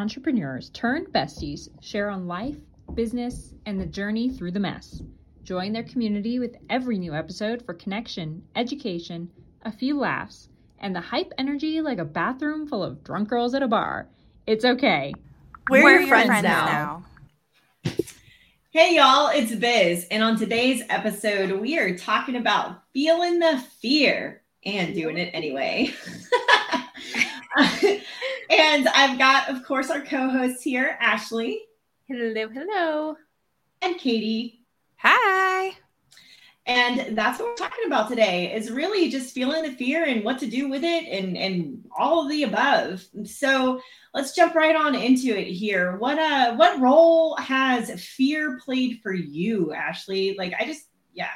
entrepreneurs turned besties share on life, business, and the journey through the mess. Join their community with every new episode for connection, education, a few laughs, and the hype energy like a bathroom full of drunk girls at a bar. It's okay. We're, We're your friends, friends now. now. Hey y'all, it's Biz, and on today's episode, we are talking about feeling the fear and doing it anyway. and I've got, of course, our co-hosts here, Ashleigh. Hello, hello. And Katie. Hi. And that's what we're talking about today is really just feeling the fear and what to do with it and, and all of the above. So let's jump right on into it here. What uh what role has fear played for you, Ashleigh? Like I just yeah.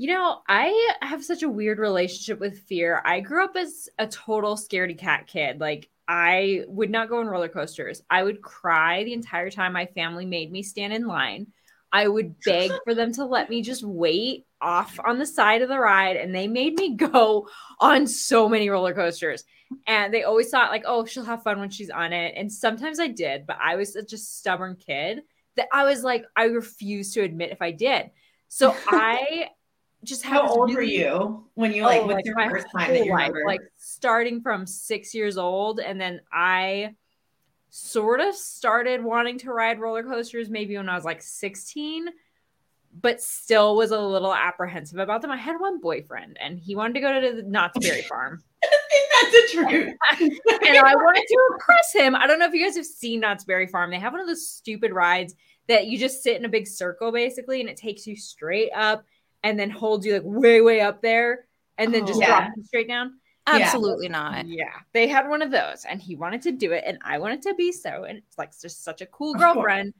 You know, I have such a weird relationship with fear. I grew up as a total scaredy cat kid. Like I would not go on roller coasters. I would cry the entire time my family made me stand in line. I would beg for them to let me just wait off on the side of the ride. And they made me go on so many roller coasters. And they always thought, like, oh, she'll have fun when she's on it. And sometimes I did, but I was such a stubborn kid that I was like, I refuse to admit if I did. So I just how old were you when you like oh, like your first time that you life, remember? Like starting from six years old, and then I sort of started wanting to ride roller coasters maybe when I was like 16, but still was a little apprehensive about them. I had one boyfriend and he wanted to go to the Knott's Berry Farm. That's the truth. and I wanted to impress him. I don't know if you guys have seen Knott's Berry Farm. They have one of those stupid rides that you just sit in a big circle basically and it takes you straight up and then holds you like way, way up there and then just oh, yeah. you straight down. Absolutely yeah. not. Yeah. They had one of those and he wanted to do it and I wanted to be so. And it's like just such a cool girlfriend.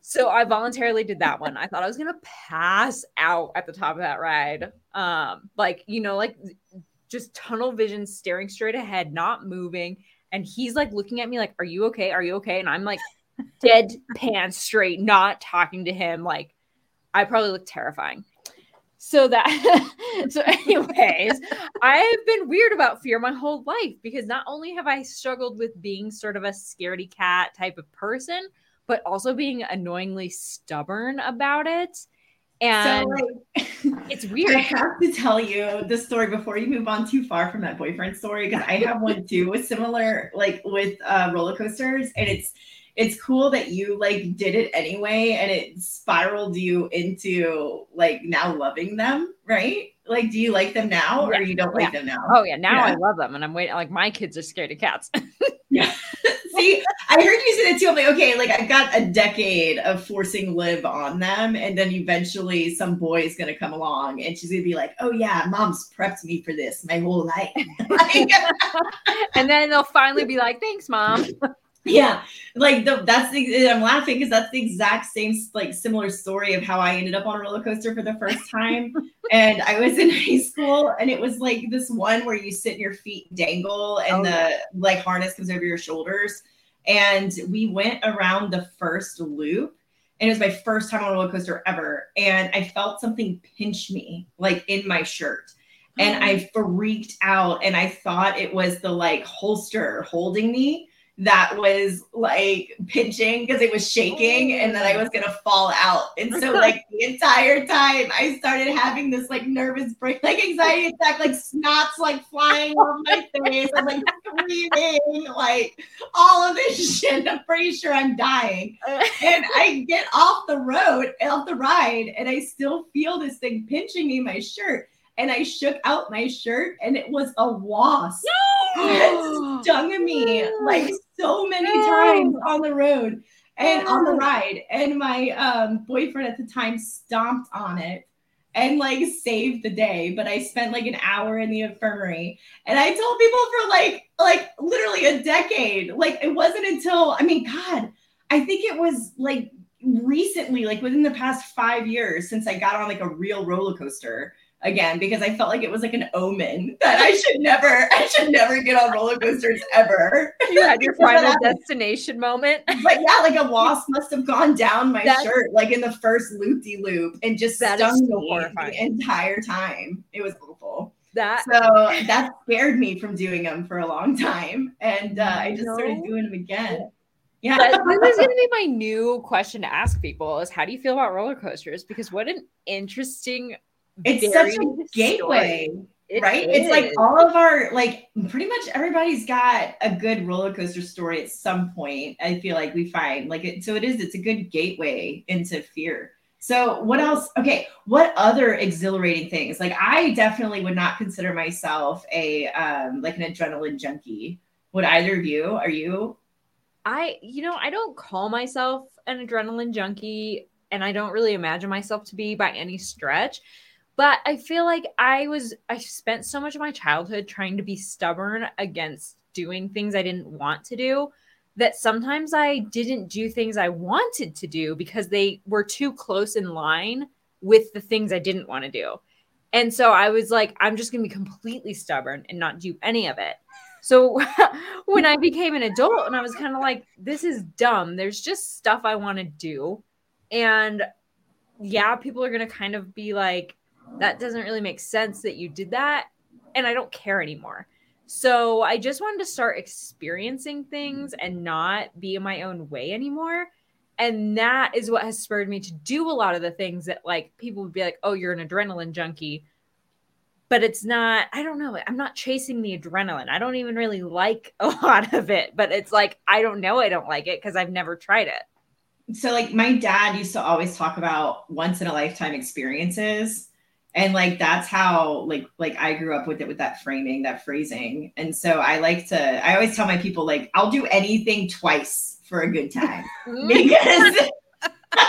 so I voluntarily did that one. I thought I was gonna pass out at the top of that ride. Um, like, you know, like just tunnel vision staring straight ahead, not moving. And he's like looking at me like, Are you okay? Are you okay? And I'm like dead pants straight, not talking to him. Like I probably look terrifying. So that so anyways, I've been weird about fear my whole life because not only have I struggled with being sort of a scaredy cat type of person, but also being annoyingly stubborn about it. And so, it's weird. I have to tell you the story before you move on too far from that boyfriend story because I have one too with similar like with uh, roller coasters, and it's it's cool that you like did it anyway and it spiraled you into like now loving them, right? Like, do you like them now yeah. or you don't like yeah. them now? Oh yeah, now yeah. I love them and I'm waiting. Like my kids are scared of cats. yeah. See, I heard you say that too. I'm like, okay, like I've got a decade of forcing live on them, and then eventually some boy is gonna come along and she's gonna be like, Oh yeah, mom's prepped me for this my whole life. and then they'll finally be like, Thanks, mom yeah. Like the, that's the i'm laughing because that's the exact same like similar story of how i ended up on a roller coaster for the first time. And i was in high school and it was like this one where you sit and your feet dangle and oh, the yeah. like harness comes over your shoulders. And we went around the first loop and it was my first time on a roller coaster ever. And i felt something pinch me like in my shirt. And i freaked out and i thought it was the like holster holding me that was like pinching because it was shaking and then I was gonna fall out. And so like the entire time I started having this like nervous break, like anxiety attack, like snots like flying off my face. I'm like screaming, like all of this shit. I'm pretty sure I'm dying. And I get off the road, off the ride, and I still feel this thing pinching me in my shirt and I shook out my shirt and it was a wasp. No! stung me like so many times on the road and on the ride. And my um, boyfriend at the time stomped on it and like saved the day. But I spent like an hour in the infirmary. And I told people for like like literally a decade. Like it wasn't until I mean, God, I think it was like recently, like within the past five years since I got on like a real roller coaster again because I felt like it was like an omen that I should never, I should never get on roller coasters ever. You had your final destination moment. But yeah, like a wasp must have gone down my That's, shirt, like in the first loop de loop, and just stung me horrifying. the entire time. It was awful. that so that scared me from doing them for a long time, and uh, I just started doing them again. Yeah, this is going to be my new question to ask people: is how do you feel about roller coasters? Because what an interesting. It's such a gateway. It right? Is. It's like all of our like pretty much everybody's got a good roller coaster story at some point. I feel like we find like it, so it is. It's a good gateway into fear. So what else? Okay, what other exhilarating things? Like I definitely would not consider myself a um like an adrenaline junkie. Would either of you? Are you? I you know I don't call myself an adrenaline junkie, and I don't really imagine myself to be by any stretch. But I feel like I was, I spent so much of my childhood trying to be stubborn against doing things I didn't want to do that sometimes I didn't do things I wanted to do because they were too close in line with the things I didn't want to do. And so I was like, I'm just going to be completely stubborn and not do any of it. So when I became an adult and I was kind of like, this is dumb, there's just stuff I want to do. And yeah, people are going to kind of be like, that doesn't really make sense that you did that and i don't care anymore. So i just wanted to start experiencing things and not be in my own way anymore. And that is what has spurred me to do a lot of the things that like people would be like oh you're an adrenaline junkie. But it's not i don't know i'm not chasing the adrenaline. I don't even really like a lot of it but it's like i don't know i don't like it because i've never tried it. So like my dad used to always talk about once in a lifetime experiences and like that's how like like i grew up with it with that framing that phrasing. And so i like to i always tell my people like i'll do anything twice for a good time. Mm. Because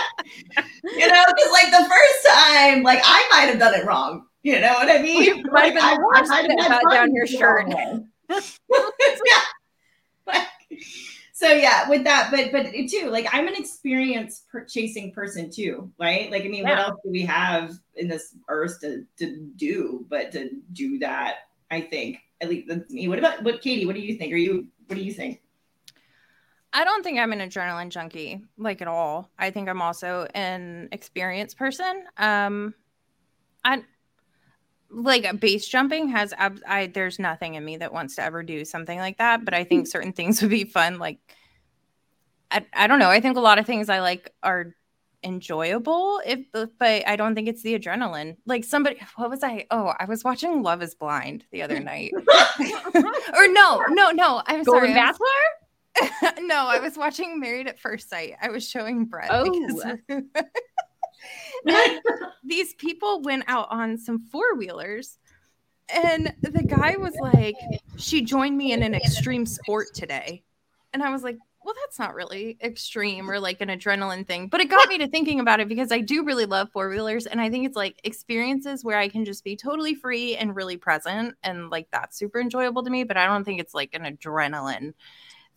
you know because like the first time like i might have done it wrong. You know what i mean? you might have been I, I down your shirt. yeah. So yeah with that but but it too like i'm an experienced chasing person too right like i mean yeah. what else do we have in this earth to, to do but to do that i think at least me what about what katie what do you think are you what do you think I don't think I'm an adrenaline junkie like at all. I think I'm also an experienced person. Um I like base jumping has ab- I there's nothing in me that wants to ever do something like that, but I think hmm. certain things would be fun like I, I don't know. I think a lot of things I like are enjoyable if but I don't think it's the adrenaline. Like somebody what was I? Oh, I was watching Love is Blind the other night. or no, no, no. I'm Golden sorry. Bachelor? no, I was watching Married at First Sight. I was showing Brett oh. these people went out on some four wheelers and the guy was like she joined me in an extreme sport today. And i was like well that's not really extreme or like an adrenaline thing but it got me to thinking about it because i do really love four wheelers and i think it's like experiences where i can just be totally free and really present and like that's super enjoyable to me but i don't think it's like an adrenaline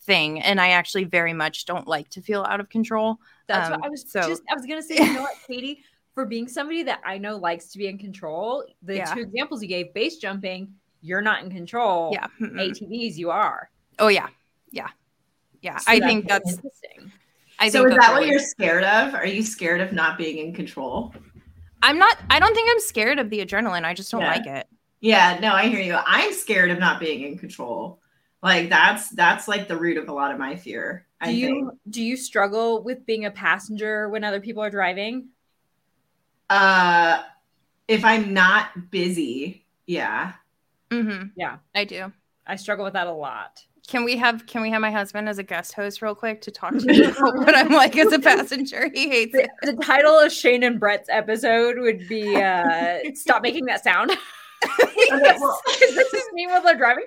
thing and i actually very much don't like to feel out of control that's um, what i was so just i was gonna say you know what katie for being somebody that I know likes to be in control, the yeah. two examples you gave, base jumping, you're not in control. Yeah. Mm-mm. ATVs, you are. Oh yeah. Yeah. Yeah. So I think that's interesting. I so is that really... what you're scared of? Are you scared of not being in control? I'm not I don't think I'm scared of the adrenaline. I just don't yeah. like it. Yeah, no, I hear you. I'm scared of not being in control. Like that's that's like the root of a lot of my fear. Do I you think. do you struggle with being a passenger when other people are driving? Uh, if I'm not busy, yeah. Mm-hmm. Yeah, I do. I struggle with that a lot. Can we have Can we have my husband as a guest host real quick to talk to you about what I'm like as a passenger? He hates the, it. The title of Shane and Brett's episode would be uh, "Stop making that sound." okay, well, this is me while they're driving.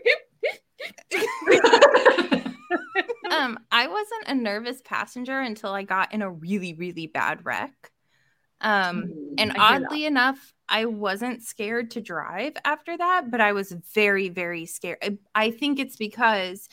um, I wasn't a nervous passenger until I got in a really, really bad wreck. Um, and oddly enough, I wasn't scared to drive after that, but I was very, very scared. I, I think it's because,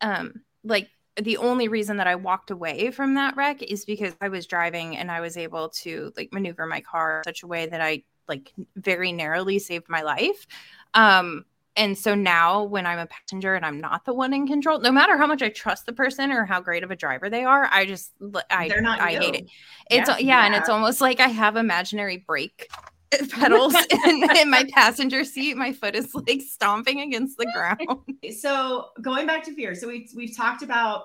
um, like, the only reason that I walked away from that wreck is because I was driving and I was able to like maneuver my car in such a way that I like very narrowly saved my life. Um, and so now when I'm a passenger and I'm not the one in control, no matter how much I trust the person or how great of a driver they are, I just I They're not I hate it. It's yeah, yeah, yeah, and it's almost like I have imaginary brake pedals in, in, my passenger seat. My foot is like stomping against the ground. So going back to fear, so we we've talked about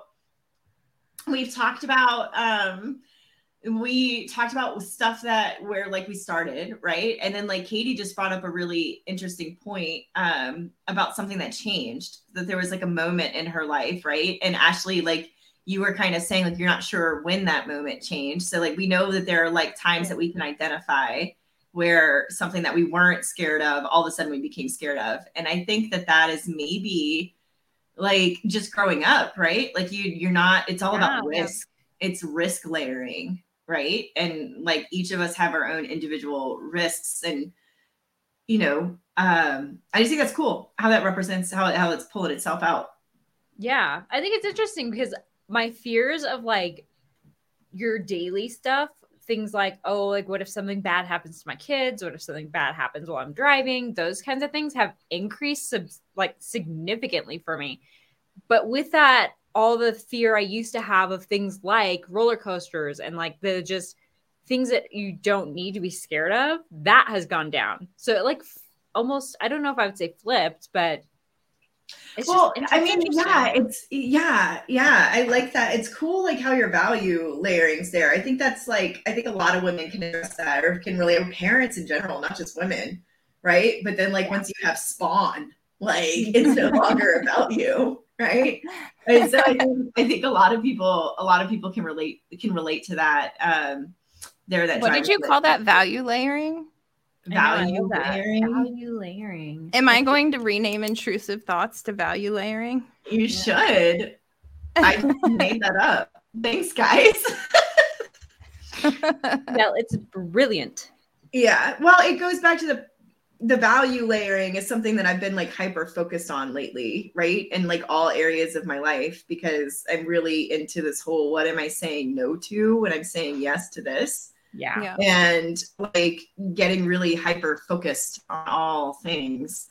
we've talked about um we talked about stuff that where like we started right? And then like katie just brought up a really interesting point um about something that changed that there was like a moment in her life right? And ashleigh like you were kind of saying like you're not sure when that moment changed. So like we know that there are like times that we can identify where something that we weren't scared of all of a sudden we became scared of. And i think that that is maybe like just growing up right? Like you you're not it's all yeah, about risk. Yeah. it's risk layering right? And like each of us have our own individual risks and you know um i just think that's cool how that represents how, how it's pulling itself out. Yeah i think it's interesting because my fears of like your daily stuff things like oh like what if something bad happens to my kids? What if something bad happens while i'm driving? Those kinds of things have increased sub- like significantly for me. But with that all the fear I used to have of things like roller coasters and like the just things that you don't need to be scared of, that has gone down. So it like almost I don't know if I would say flipped, but it's well, I mean, yeah, it's yeah, yeah. I like that. It's cool, like how your value layering's there. I think that's like I think a lot of women can address that, or can relate. Or parents in general, not just women, right? But then, like once you have spawn, like it's no longer about you right? And so I think, I think a lot of people a lot of people can relate can relate to that um there that what did you call that? value layering? Value layering. Value layering. Am i going to rename intrusive thoughts to value layering? You yeah. should. I made that up. Thanks guys. Well it's brilliant. Yeah. Well it goes back to the the value layering is something that I've been like hyper focused on lately, right? In like all areas of my life because I'm really into this whole what am I saying no to when I'm saying yes to this? Yeah. yeah. And like getting really hyper focused on all things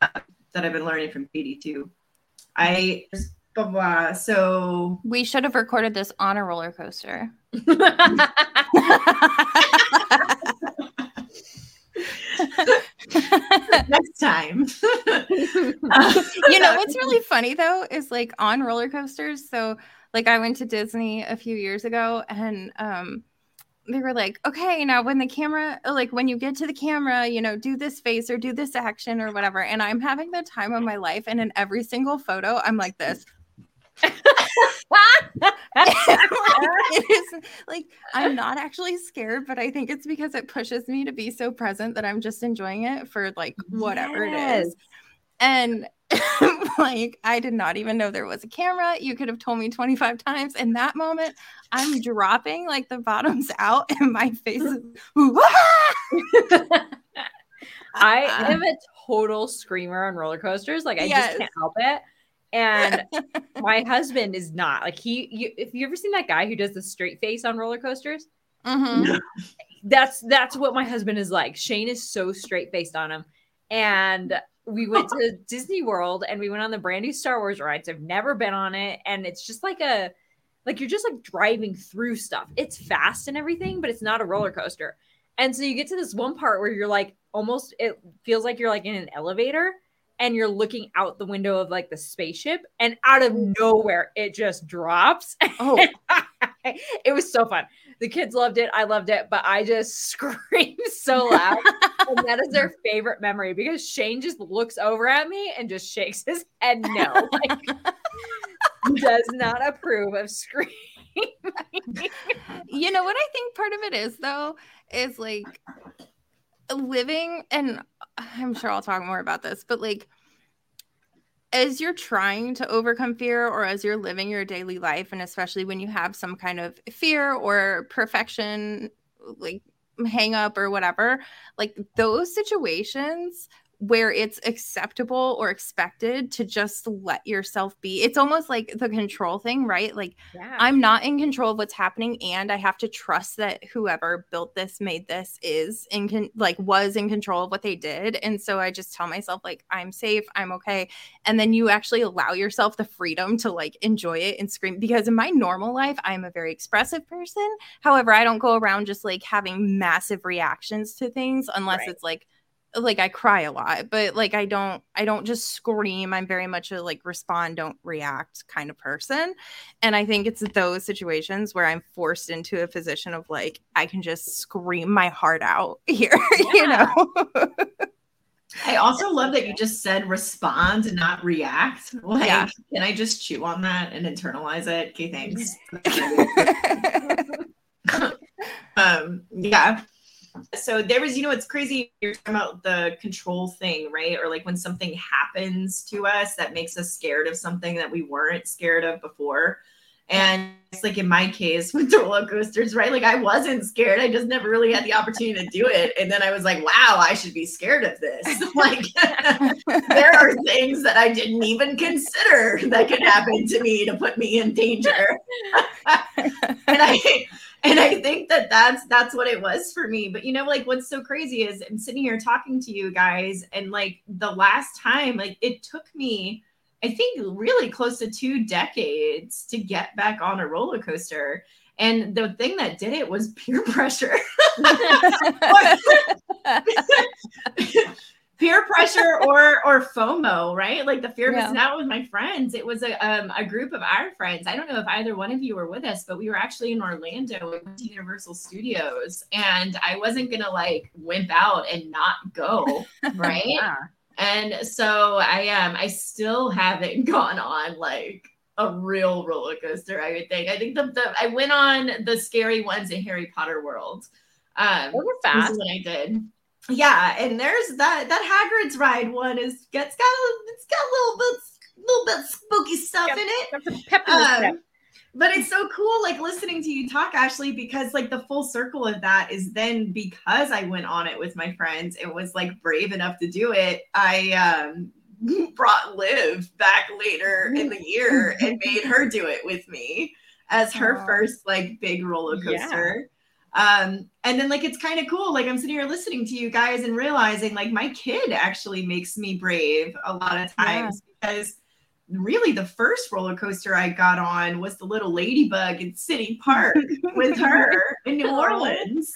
uh, that I've been learning from Katie too. I blah blah. So we should have recorded this on a roller coaster. next time. you know what's really funny though is like on roller coasters. So like I went to Disney a few years ago and um they were like, okay, now when the camera, like when you get to the camera, you know, do this face or do this action or whatever. And I'm having the time of my life. And in every single photo, I'm like this. it is like I'm not actually scared, but I think it's because it pushes me to be so present that I'm just enjoying it for like whatever yes. it is. And like I did not even know there was a camera. You could have told me 25 times. In that moment, I'm dropping like the bottoms out and my face is I am a total screamer on roller coasters. Like I yes. just can't help it. And my husband is not like he. You, if you ever seen that guy who does the straight face on roller coasters, mm-hmm. that's that's what my husband is like. Shane is so straight faced on him, and we went to Disney World and we went on the brand new Star Wars rides. I've never been on it, and it's just like a like you're just like driving through stuff. It's fast and everything, but it's not a roller coaster. And so you get to this one part where you're like almost it feels like you're like in an elevator and you're looking out the window of like the spaceship and out of nowhere it just drops. Oh. It was so fun. The kids loved it. I loved it but i just screamed so loud. And that is their favorite memory because shane just looks over at me and just shakes his head no. Like, does not approve of screaming. You know what i think part of it is though is like living and I'm sure I'll talk more about this, but like as you're trying to overcome fear or as you're living your daily life and especially when you have some kind of fear or perfection like hang up or whatever, like those situations where it's acceptable or expected to just let yourself be. It's almost like the control thing, right? Like yeah. I'm not in control of what's happening and I have to trust that whoever built this, made this is in con- like was in control of what they did. And so I just tell myself like I'm safe, I'm okay. And then you actually allow yourself the freedom to like enjoy it and scream because in my normal life I'm a very expressive person. However, I don't go around just like having massive reactions to things unless right. it's like like I cry a lot, but like I don't I don't just scream. I'm very much a like respond, don't react kind of person. And I think it's those situations where I'm forced into a position of like I can just scream my heart out here, yeah. you know. I also love that you just said respond and not react. Like, yeah. can I just chew on that and internalize it? Okay, thanks. um, yeah so there was you know it's crazy you're talking about the control thing right? Or like when something happens to us that makes us scared of something that we weren't scared of before. And it's like in my case with the roller coasters right? Like i wasn't scared. I just never really had the opportunity to do it. And then i was like wow i should be scared of this. Like there are things that i didn't even consider that could happen to me to put me in danger. And i and I think that that's that's what it was for me. But you know, like what's so crazy is I'm sitting here talking to you guys, and like the last time, like it took me, I think, really close to two decades to get back on a roller coaster. And the thing that did it was peer pressure. peer pressure or or FOMO, right? Like the fear of missing out with my friends. It was a um, a group of our friends. I don't know if either one of you were with us, but we were actually in Orlando at Universal Studios, and I wasn't gonna like wimp out and not go, right? yeah. And so I um I still haven't gone on like a real roller coaster. I would think. I think the, the I went on the scary ones in Harry Potter World. Um, fast. What I did yeah, and there's that that Hagrid's ride one is it's got a it's got a little bit little bit spooky stuff yep, in it. Um, but it's so cool like listening to you talk ashleigh because like the full circle of that is then because i went on it with my friends and was like brave enough to do it i um brought liv back later in the year and made her do it with me as her Aww. first like big roller coaster um, and then like it's kind of cool. Like I'm sitting here listening to you guys and realizing like my kid actually makes me brave a lot of times yeah. because really the first roller coaster I got on was the little ladybug in City Park with her in New Orleans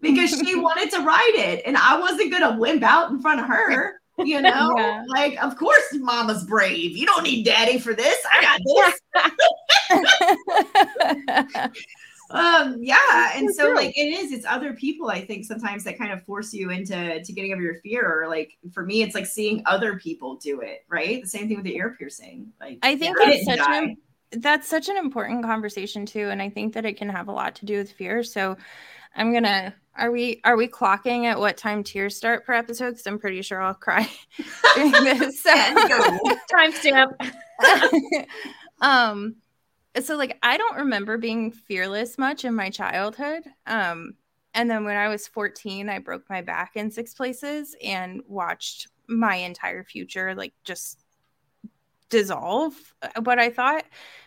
because she wanted to ride it and I wasn't gonna limp out in front of her. You know, yeah. like of course mama's brave. You don't need daddy for this. I got this. Um yeah and so like it is it's other people i think sometimes that kind of force you into to getting over your fear or like for me it's like seeing other people do it right? The same thing with the ear piercing like i think that's such an that's such an important conversation too and i think that it can have a lot to do with fear so i'm gonna are we are we clocking at what time tears start per episode? Because i'm pretty sure i'll cry during this timestamp. Um so like I don't remember being fearless much in my childhood. Um, and then when I was 14, I broke my back in six places and watched my entire future like just dissolve. Uh, what I thought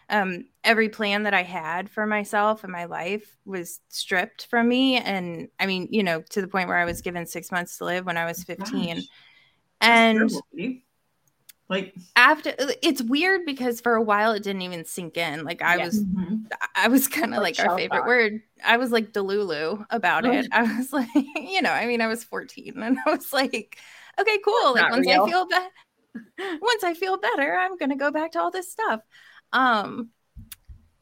um, every plan that I had for myself and my life was stripped from me. And I mean, you know, to the point where I was given six months to live when I was 15. Gosh. And like after uh, it's weird because for a while it didn't even sink in. Like I was mm-hmm. I was kind of like, like our favorite thought. word. I was like delulu about it. I was like, you know, I mean I was 14 and I was like, okay, cool. Like once real. I feel better once I feel better, I'm gonna go back to all this stuff. Um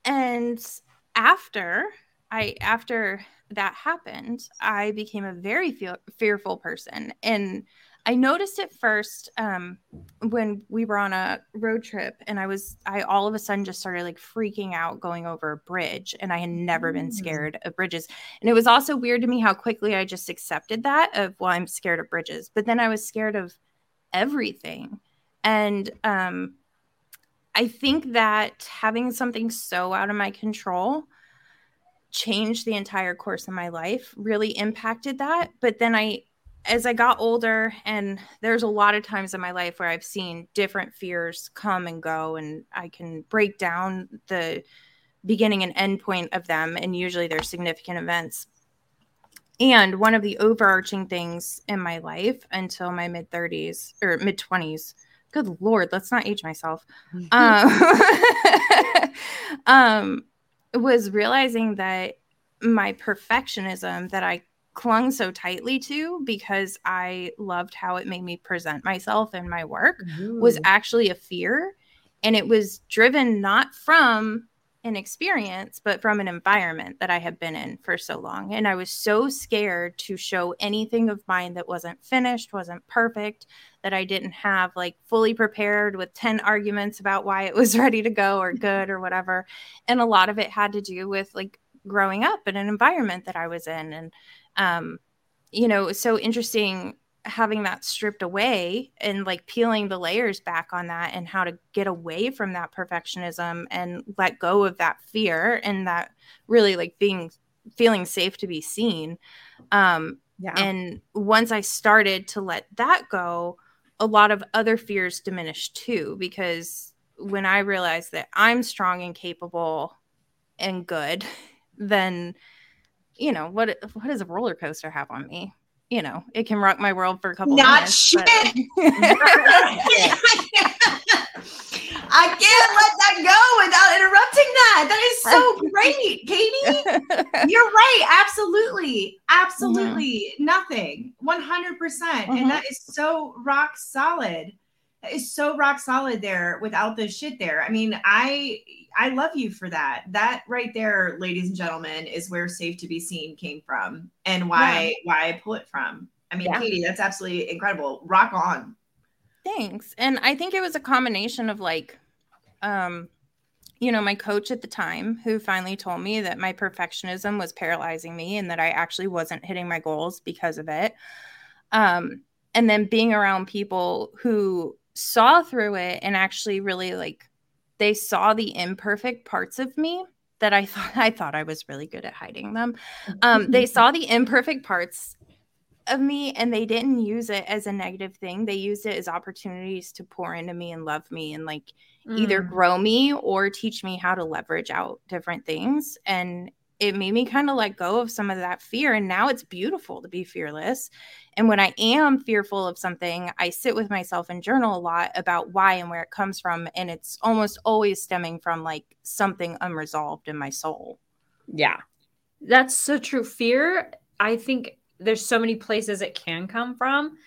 and after I after that happened, I became a very feel, fearful person and I noticed it first um, when we were on a road trip, and I was I all of a sudden just started like freaking out going over a bridge, and I had never mm. been scared of bridges. And it was also weird to me how quickly I just accepted that of well, I'm scared of bridges, but then I was scared of everything, and um, I think that having something so out of my control changed the entire course of my life, really impacted that. But then I as I got older, and there's a lot of times in my life where I've seen different fears come and go, and I can break down the beginning and end point of them, and usually they're significant events. And one of the overarching things in my life until my mid 30s or mid 20s, good lord, let's not age myself, um, um, was realizing that my perfectionism that I clung so tightly to because I loved how it made me present myself and my work Ooh. was actually a fear. And it was driven not from an experience, but from an environment that I had been in for so long. And I was so scared to show anything of mine that wasn't finished, wasn't perfect, that I didn't have like fully prepared with 10 arguments about why it was ready to go or good or whatever. And a lot of it had to do with like growing up in an environment that I was in. And um, you know, it's so interesting having that stripped away and like peeling the layers back on that and how to get away from that perfectionism and let go of that fear and that really like being feeling safe to be seen. Um, yeah. And once I started to let that go, a lot of other fears diminished too, because when I realized that I'm strong and capable and good, then you know what what does a roller coaster have on me you know it can rock my world for a couple not minutes, shit I can't let that go without interrupting that. That is so great, Katie. You're right. Absolutely. Absolutely mm-hmm. nothing. 100%. percent mm hmm And that is so rock solid. Is so rock solid there without the shit there. I mean, I I love you for that. That right there, ladies and gentlemen, is where "Safe to Be Seen" came from, and why yeah. why I pull it from. I mean, yeah. Katie, that's absolutely incredible. Rock on. Thanks. And I think it was a combination of like, um, you know, my coach at the time who finally told me that my perfectionism was paralyzing me and that I actually wasn't hitting my goals because of it. Um, and then being around people who saw through it and actually really like they saw the imperfect parts of me that I thought I thought I was really good at hiding them. Um, they saw the imperfect parts of me and they didn't use it as a negative thing. They used it as opportunities to pour into me and love me and like mm. either grow me or teach me how to leverage out different things. And it made me kind of let go of some of that fear. And now it's beautiful to be fearless. And when I am fearful of something, I sit with myself and journal a lot about why and where it comes from. And it's almost always stemming from like something unresolved in my soul. Yeah. That's so true. Fear, I think there's so many places it can come from.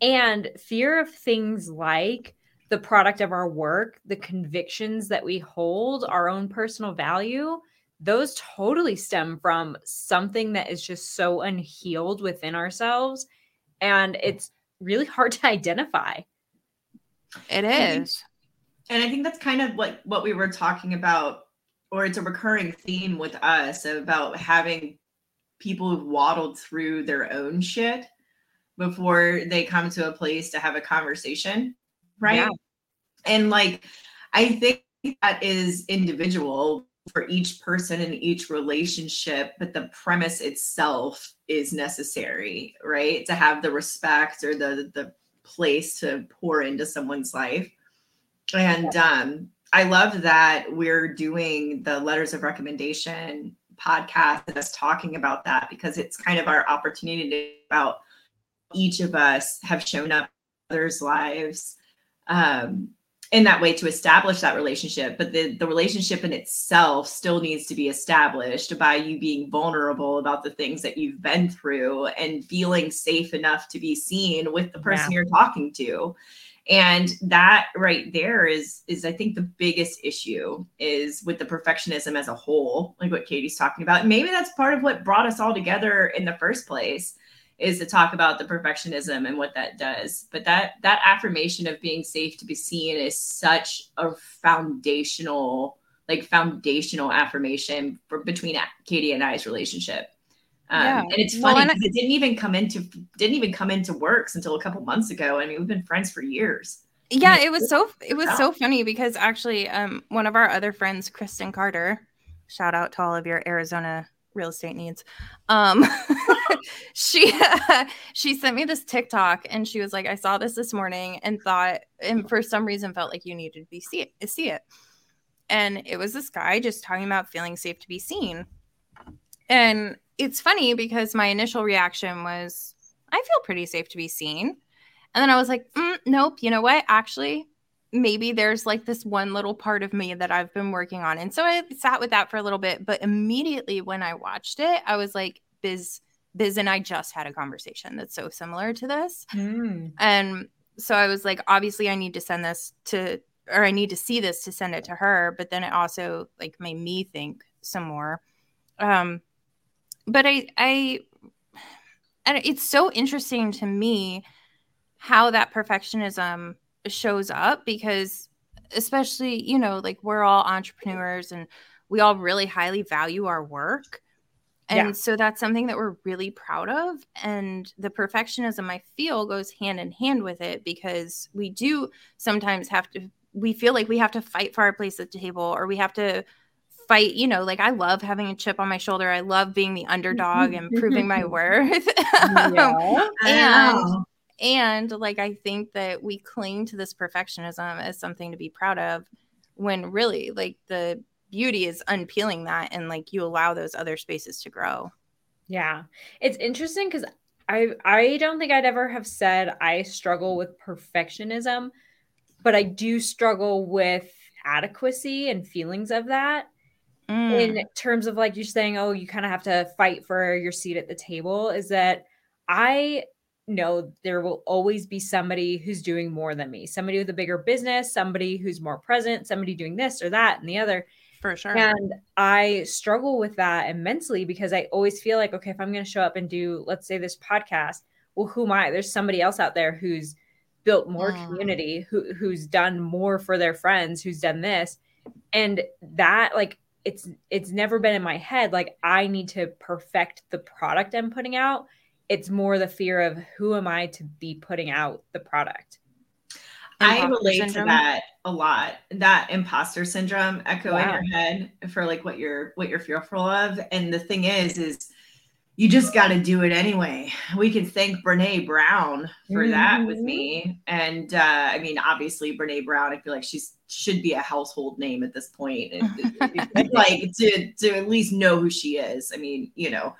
And fear of things like the product of our work, the convictions that we hold, our own personal value those totally stem from something that is just so unhealed within ourselves. And it's really hard to identify. It is. And I think that's kind of like what we were talking about, or it's a recurring theme with us about having people who've waddled through their own shit before they come to a place to have a conversation. Right. Yeah. And like, I think that is individual for each person in each relationship, but the premise itself is necessary, right? To have the respect or the the place to pour into someone's life. And um, I love that we're doing the letters of recommendation podcast and us talking about that because it's kind of our opportunity about each of us have shown up in others' lives um, in that way to establish that relationship but the, the relationship in itself still needs to be established by you being vulnerable about the things that you've been through and feeling safe enough to be seen with the person yeah. you're talking to and that right there is is i think the biggest issue is with the perfectionism as a whole like what katie's talking about maybe that's part of what brought us all together in the first place is to talk about the perfectionism and what that does. But that that affirmation of being safe to be seen is such a foundational, like foundational affirmation for between Katie and I's relationship. Um, yeah. and it's funny well, it didn't even come into didn't even come into works until a couple months ago. I mean, we've been friends for years. Yeah, it was so it was so funny because actually, um, one of our other friends, Kristen Carter, shout out to all of your Arizona real estate needs. Um, she she sent me this TikTok and she was like, I saw this this morning and thought, and for some reason felt like you needed to be see it, see it. And it was this guy just talking about feeling safe to be seen. And it's funny because my initial reaction was, I feel pretty safe to be seen. And then I was like, mm, nope, you know what? Actually, maybe there's like this one little part of me that I've been working on. And so I sat with that for a little bit, but immediately when I watched it, I was like, Biz, Biz and I just had a conversation that's so similar to this. Mm. And so I was like, obviously I need to send this to or I need to see this to send it to her, but then it also like made me think some more. Um but I I and it's so interesting to me how that perfectionism shows up because especially you know like we're all entrepreneurs and we all really highly value our work and yeah. so that's something that we're really proud of and the perfectionism i feel goes hand in hand with it because we do sometimes have to we feel like we have to fight for our place at the table or we have to fight you know like i love having a chip on my shoulder i love being the underdog and proving my worth yeah. and and like, I think that we cling to this perfectionism as something to be proud of when really, like, the beauty is unpeeling that and like you allow those other spaces to grow. Yeah. It's interesting because I I don't think I'd ever have said I struggle with perfectionism, but I do struggle with adequacy and feelings of that. Mm. In terms of like you're saying, oh, you kind of have to fight for your seat at the table, is that I know there will always be somebody who's doing more than me, somebody with a bigger business, somebody who's more present, somebody doing this or that and the other. For sure. And I struggle with that immensely because I always feel like, okay, if I'm going to show up and do, let's say, this podcast, well, who am I? There's somebody else out there who's built more mm. community, who who's done more for their friends, who's done this, and that like it's it's never been in my head like I need to perfect the product I'm putting out it's more the fear of who am I to be putting out the product. I relate syndrome. to that a lot. That imposter syndrome echo wow. in your head for like what you're what you're fearful of. And the thing is, is you just got to do it anyway. We can thank Brene Brown for mm-hmm. that with mm-hmm. me. And uh, I mean, obviously, Brene Brown. I feel like she's should be a household name at this point. like to to at least know who she is. I mean, you know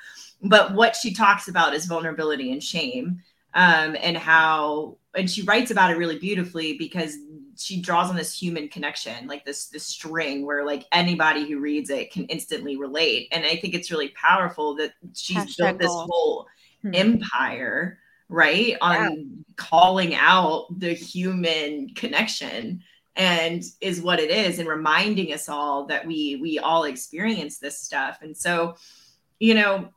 but what she talks about is vulnerability and shame um, and how and she writes about it really beautifully because she draws on this human connection like this this string where like anybody who reads it can instantly relate and i think it's really powerful that she's Hashtag built this whole hmm. empire right on yeah. calling out the human connection and is what it is and reminding us all that we we all experience this stuff and so you know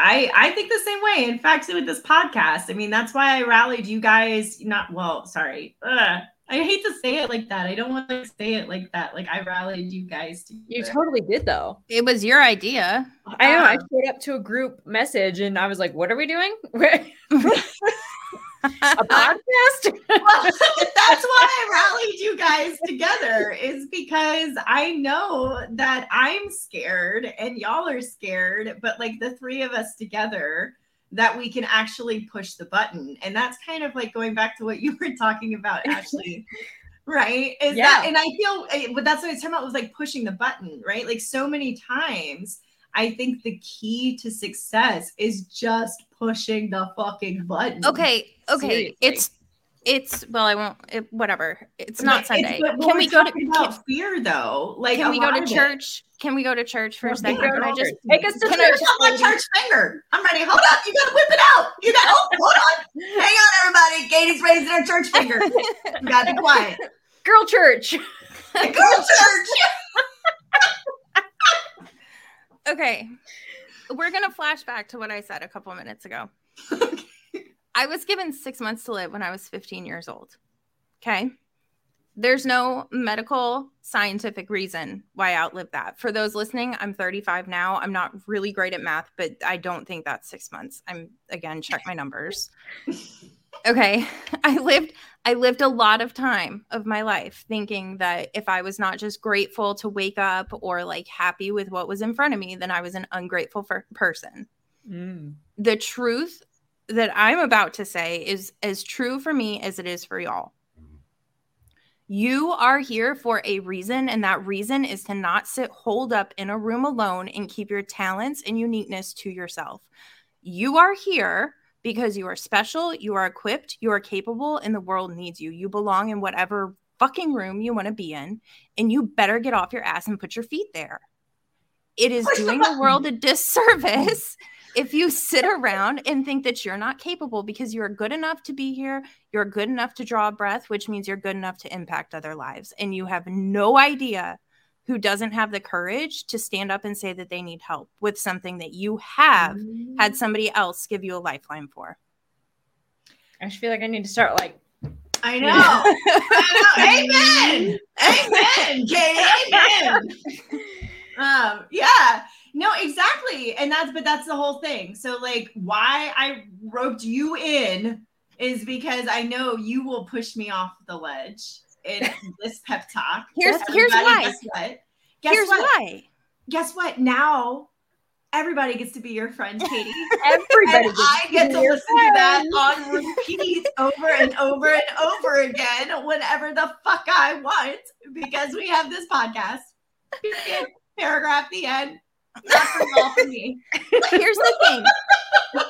I I think the same way. In fact, with this podcast, I mean, that's why I rallied you guys. Not well, sorry. Ugh. I hate to say it like that. I don't want to say it like that. Like I rallied you guys. Together. You totally did, though. It was your idea. I know. Um, I showed up to a group message and I was like, "What are we doing?" a podcast. well, that's why I rallied you guys together, is because I know that I'm scared and y'all are scared, but like the three of us together, that we can actually push the button. And that's kind of like going back to what you were talking about, Ashleigh. right? Is yeah. that and I feel eh, but that's what I was talking about was like pushing the button, right? Like so many times I think the key to success is just pushing the fucking button. Okay, okay. Seriously. It's it's well, I won't. It, whatever. It's not Sunday. It's, can we go to about can, fear though? Like, can we go to church? Can we go to church for a second? Can I just take us to church? I my church finger. I'm ready. Hold up. You gotta whip it out. You got. Oh, hold on. Hang on, everybody. Katie's raising her church finger. You gotta be quiet. Girl church. Girl church. okay. We're gonna flash back to what I said a couple minutes ago. I was given six months to live when I was 15 years old. Okay. There's no medical scientific reason why I outlived that. For those listening, I'm 35 now. I'm not really great at math, but I don't think that's six months. I'm again, check my numbers. okay. I lived I lived a lot of time of my life thinking that if I was not just grateful to wake up or like happy with what was in front of me, then I was an ungrateful for- person. Mm the truth that I'm about to say is as true for me as it is for y'all. You are here for a reason, and that reason is to not sit holed up in a room alone and keep your talents and uniqueness to yourself. You are here because you are special, you are equipped, you are capable, and the world needs you. You belong in whatever fucking room you want to be in, and you better get off your ass and put your feet there. It is doing the world a disservice if you sit around and think that you're not capable because you're good enough to be here, you're good enough to draw a breath, which means you're good enough to impact other lives, and you have no idea who doesn't have the courage to stand up and say that they need help with something that you have mm-hmm. had somebody else give you a lifeline for. I just feel like I need to start like I know. I know. Amen. Amen. Katie. Amen. Um, yeah. No, exactly. And that's but that's the whole thing. So like why I roped you in is because I know you will push me off the ledge in this pep talk. Here's here's why. Guess what? Guess here's what? why. Guess what? Now everybody gets to be your friend, Katie. Everybody. and I get to listen friend. to that on repeat over and over and over again whenever the fuck I want because we have this podcast. Paragraph the end. For all for me. Here's the thing.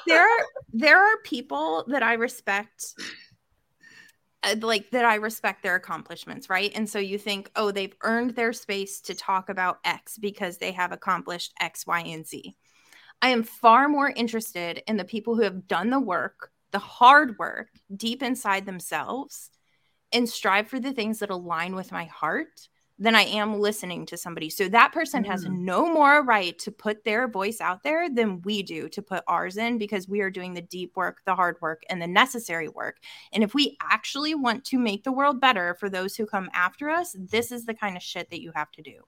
There are there are people that I respect uh, like that I respect their accomplishments, right? And so you think, oh, they've earned their space to talk about X because they have accomplished X, Y, and Z. I am far more interested in the people who have done the work, the hard work deep inside themselves, and strive for the things that align with my heart than I am listening to somebody. So that person mm. has no more right to put their voice out there than we do to put ours in because we are doing the deep work, the hard work, and the necessary work. And if we actually want to make the world better for those who come after us, this is the kind of shit that you have to do.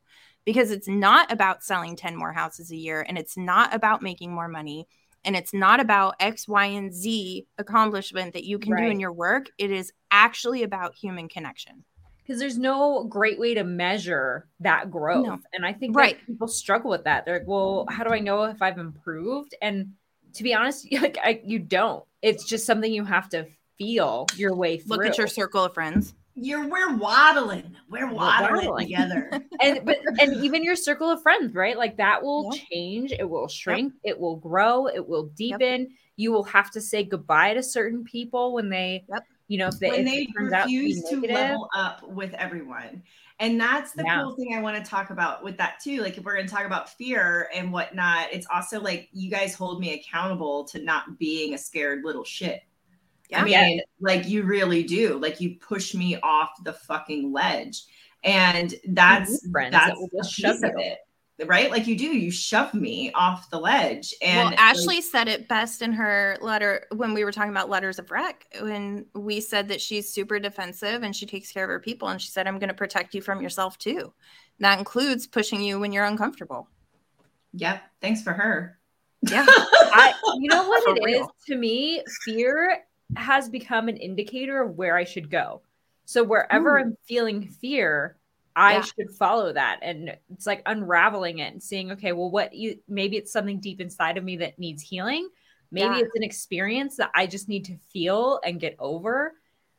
Because it's not about selling 10 more houses a year and it's not about making more money and it's not about X, Y, and Z accomplishment that you can right. do in your work. It is actually about human connection because there's no great way to measure that growth. No. And I think right. people struggle with that. They're like, well, how do I know if I've improved? And to be honest, like I, you don't. It's just something you have to feel your way through. Look at your circle of friends. You're we're waddling. We're waddling, we're waddling. together. and but and even your circle of friends, right? Like that will yep. change, it will shrink, yep. it will grow, it will deepen. Yep. You will have to say goodbye to certain people when they yep you know, if they, when they refuse to, to, level up with everyone. And that's the yeah. cool thing I want to talk about with that too. Like if we're going to talk about fear and whatnot, it's also like you guys hold me accountable to not being a scared little shit. Yeah. I mean, yeah. like you really do. Like you push me off the fucking ledge. And that's that's that will just shove it right? Like you do, you shove me off the ledge. And well, Ashleigh like, said it best in her letter when we were talking about letters of rec, When we said that she's super defensive and she takes care of her people, and she said, "I'm going to protect you from yourself too." And that includes pushing you when you're uncomfortable. Yep. Thanks for her. Yeah. I, you know what for it real. is to me? Fear has become an indicator of where I should go. So wherever Ooh. I'm feeling fear, I yeah. should follow that. And it's like unraveling it and seeing, okay, well, what you maybe it's something deep inside of me that needs healing. Maybe yeah. it's an experience that I just need to feel and get over.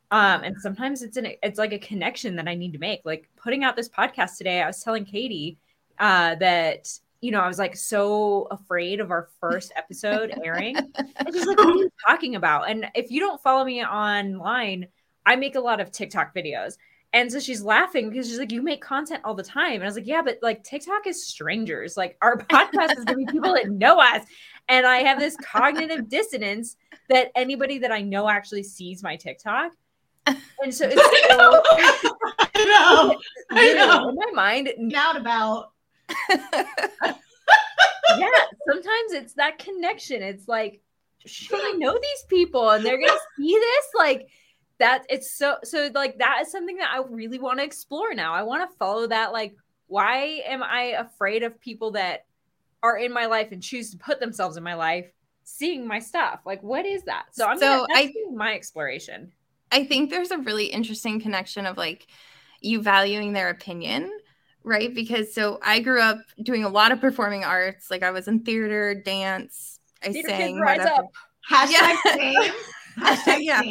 Um, and sometimes it's an it's like a connection that I need to make. Like putting out this podcast today, I was telling Katie uh, that you know I was like so afraid of our first episode airing. And she's like, "What are you talking about?" And if you don't follow me online, I make a lot of TikTok videos, and so she's laughing because she's like, You make content all the time. And I was like, Yeah, but like TikTok is strangers. Like our podcast is gonna be people that know us. And I have this cognitive dissonance that anybody that I know actually sees my TikTok. And so it's so, I know. I know. In my mind, doubt about. yeah, sometimes it's that connection. It's like, should I know these people? And they're gonna see this? Like that it's so so like that is something that I really want to explore now. I want to follow that like why am I afraid of people that are in my life and choose to put themselves in my life seeing my stuff? Like what is that? So I'm so gonna, I my exploration. I think there's a really interesting connection of like you valuing their opinion right because so i grew up doing a lot of performing arts like i was in theater dance I Theater sang whatever. Up. Hashtag yeah. yeah.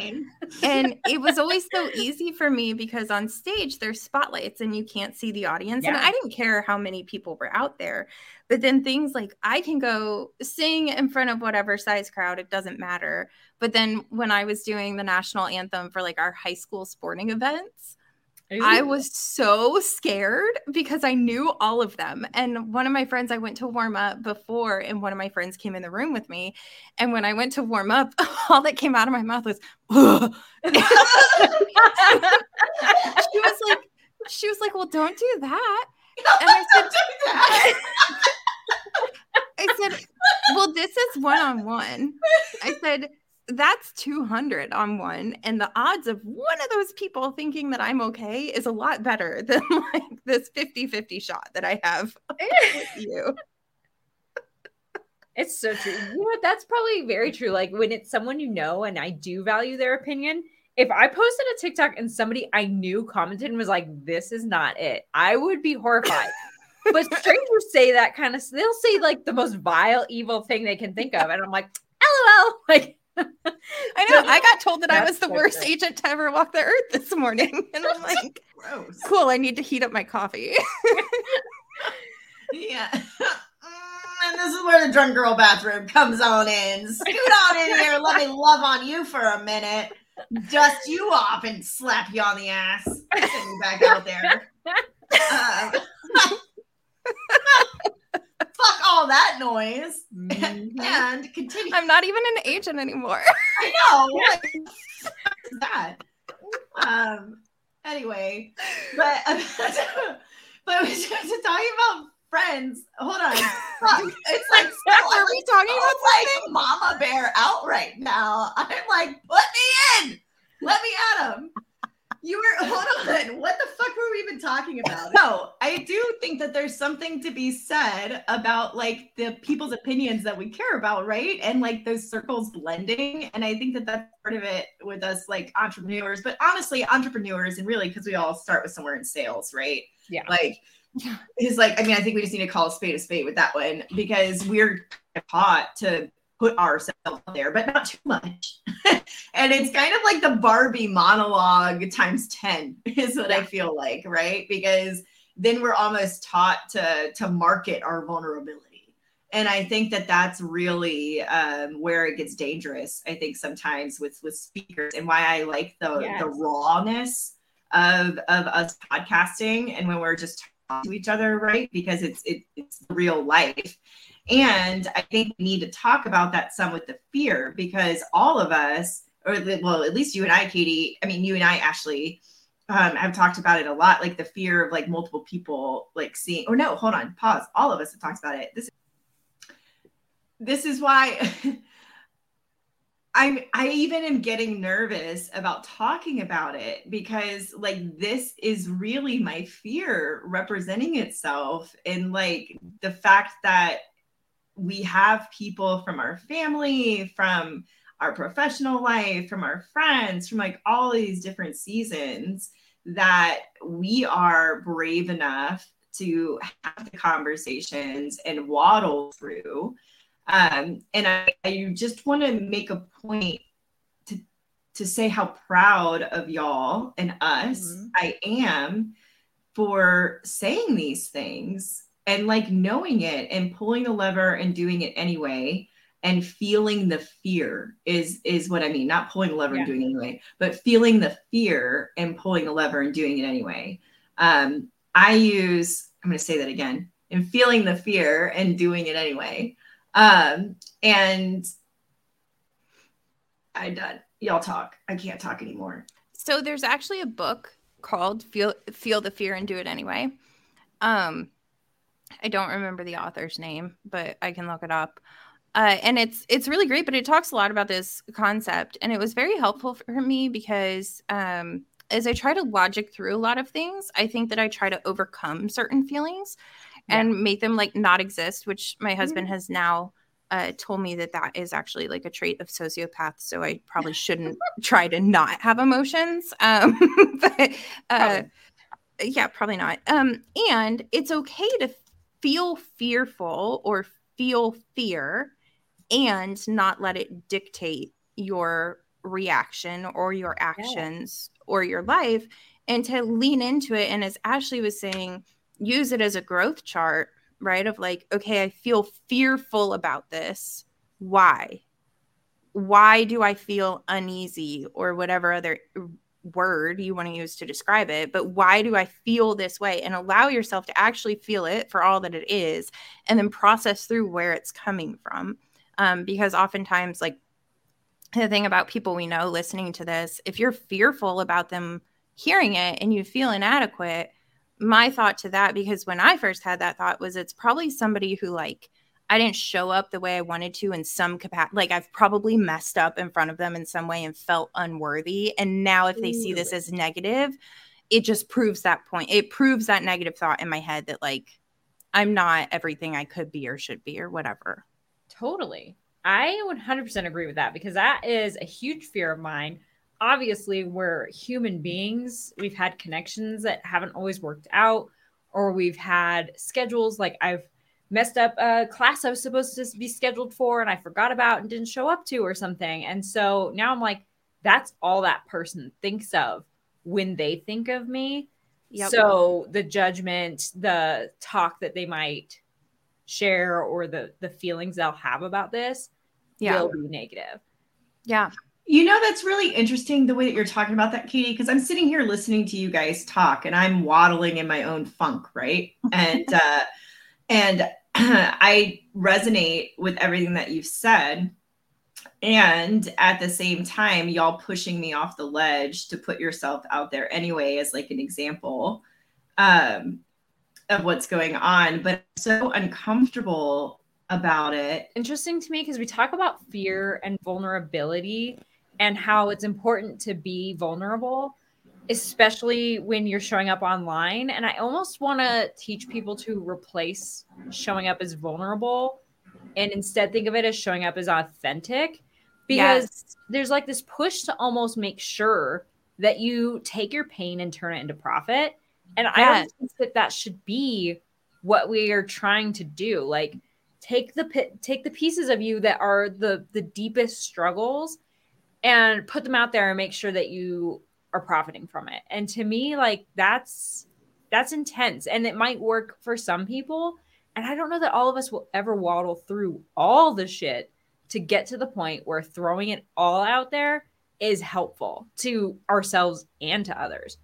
and it was always so easy for me because on stage there's spotlights and you can't see the audience. Yeah. And I didn't care how many people were out there. But then things like I can go sing in front of whatever size crowd, it doesn't matter. But then when I was doing the national anthem for like our high school sporting events, I was so scared because I knew all of them. And one of my friends, I went to warm up before, and one of my friends came in the room with me. And when I went to warm up, all that came out of my mouth was, she was like, she was like, well, don't do that. And I said, I said, well, this is one on one. I said, that's 200 on one and the odds of one of those people thinking that i'm okay is a lot better than like this 50-50 shot that i have with you. It's so true. You know that's probably very true. Like when it's someone you know and i do value their opinion if i posted a tiktok and somebody i knew commented and was like this is not it i would be horrified. But strangers say that kind of they'll say like the most vile evil thing they can think of and i'm like lol. Like I know. I got told that I was the worst agent to ever walk the earth this morning. And I'm like, gross. cool, I need to heat up my coffee. yeah. Mm, and this is where the drunk girl bathroom comes on in. Scoot on in here. Let me love on you for a minute. Dust you off and slap you on the ass. Send you back out there. Uh, fuck all that noise mm-hmm. and continue. I'm not even an agent anymore. I know. What that? Um. Anyway, but but we started talking about friends. Hold on. Fuck. It's like so, are we talking about like Mama Bear out right now? I'm like, put me in. Let me at him. You were hold on. What the fuck were we even talking about? No, I do think that there's something to be said about like the people's opinions that we care about, right? And like those circles blending. And I think that that's part of it with us, like entrepreneurs, but honestly, entrepreneurs, and really because we all start with somewhere in sales, right? Yeah. Like, is like, I mean, I think we just need to call a spade a spade with that one because we're taught to put ourselves there, but not too much. and it's kind of like the Barbie monologue times 10 is what yeah. I feel like, right? Because then we're almost taught to to market our vulnerability. And I think that that's really um, where it gets dangerous. I think sometimes with with speakers and why I like the yes. the rawness of of us podcasting and when we're just talking to each other, right? Because it's it, it's real life and I think we need to talk about that some with the fear because all of us, or the, well, at least you and I, Katie, I mean, you and I, Ashleigh, um, have talked about it a lot, like the fear of like multiple people like seeing, or no, hold on, pause. All of us have talked about it. This, this is why I'm I even am getting nervous about talking about it because like this is really my fear representing itself in like the fact that we have people from our family, from our professional life, from our friends, from like all these different seasons that we are brave enough to have the conversations and waddle through. Um, and I, I just want to make a point to to say how proud of y'all and us mm-hmm. I am for saying these things and like knowing it and pulling the lever and doing it anyway and feeling the fear is is what I mean. Not pulling the lever yeah. and doing it anyway, but feeling the fear and pulling the lever and doing it anyway. Um, I use I'm going to say that again and feeling the fear and doing it anyway. Um, and I done. Y'all talk. I can't talk anymore. So there's actually a book called Feel Feel the Fear and Do It Anyway. Um, I don't remember the author's name, but I can look it up. Uh, and it's it's really great, but it talks a lot about this concept, and it was very helpful for me because um, as I try to logic through a lot of things, I think that I try to overcome certain feelings yeah. and make them like not exist, which my husband mm-hmm. has now uh, told me that that is actually like a trait of sociopaths. So I probably shouldn't try to not have emotions. Um, but uh, yeah, probably not. Um, and it's okay to feel fearful or feel fear and not let it dictate your reaction or your actions yeah. or your life and to lean into it. And as ashleigh was saying use it as a growth chart right? Of like okay i feel fearful about this. Why? Why do i feel uneasy or whatever other word you want to use to describe it, but why do I feel this way? And allow yourself to actually feel it for all that it is, and then process through where it's coming from. Um, because oftentimes, like the thing about people we know listening to this, if you're fearful about them hearing it and you feel inadequate, my thought to that, because when I first had that thought, was it's probably somebody who like I didn't show up the way I wanted to in some capacity. Like I've probably messed up in front of them in some way and felt unworthy. And now, if they see this as negative, it just proves that point. It proves that negative thought in my head that like I'm not everything I could be or should be or whatever. Totally. I 100% agree with that because that is a huge fear of mine. Obviously, we're human beings. We've had connections that haven't always worked out, or we've had schedules like I've messed up a class I was supposed to be scheduled for and I forgot about and didn't show up to or something. And so now I'm like, that's all that person thinks of when they think of me. Yep. So the judgment, the talk that they might share or the the feelings they'll have about this yeah. will be negative. Yeah. You know, that's really interesting the way that you're talking about that, Katie, because I'm sitting here listening to you guys talk and I'm waddling in my own funk, right? and uh and I resonate with everything that you've said. And at the same time, y'all pushing me off the ledge to put yourself out there anyway, as like an example um, of what's going on. But so uncomfortable about it. Interesting to me because we talk about fear and vulnerability and how it's important to be vulnerable especially when you're showing up online. And I almost want to teach people to replace showing up as vulnerable and instead think of it as showing up as authentic because yes. there's like this push to almost make sure that you take your pain and turn it into profit. And yes. I think that that should be what we are trying to do. Like take the take the pieces of you that are the the deepest struggles and put them out there and make sure that you are profiting from it. And to me, like that's that's intense and it might work for some people. And I don't know that all of us will ever waddle through all the shit to get to the point where throwing it all out there is helpful to ourselves and to others.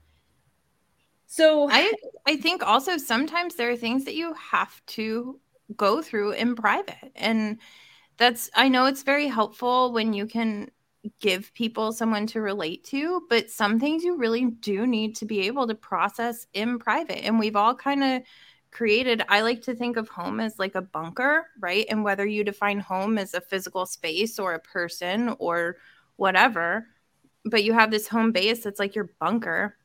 So I I think also sometimes there are things that you have to go through in private and that's I know it's very helpful when you can give people someone to relate to, but some things you really do need to be able to process in private. And we've all kind of created, I like to think of home as like a bunker, right? And whether you define home as a physical space or a person or whatever, but you have this home base that's like your bunker.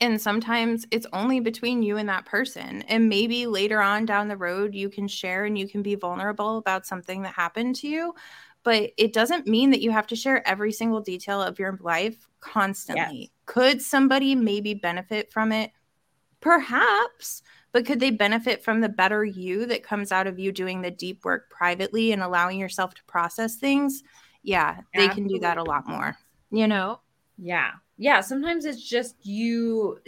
And sometimes it's only between you and that person. And maybe later on down the road, you can share and you can be vulnerable about something that happened to you but it doesn't mean that you have to share every single detail of your life constantly. Yes. Could somebody maybe benefit from it? Perhaps, but could they benefit from the better you that comes out of you doing the deep work privately and allowing yourself to process things? Yeah, they Absolutely. can do that a lot more, you know? Yeah. Yeah. Sometimes it's just you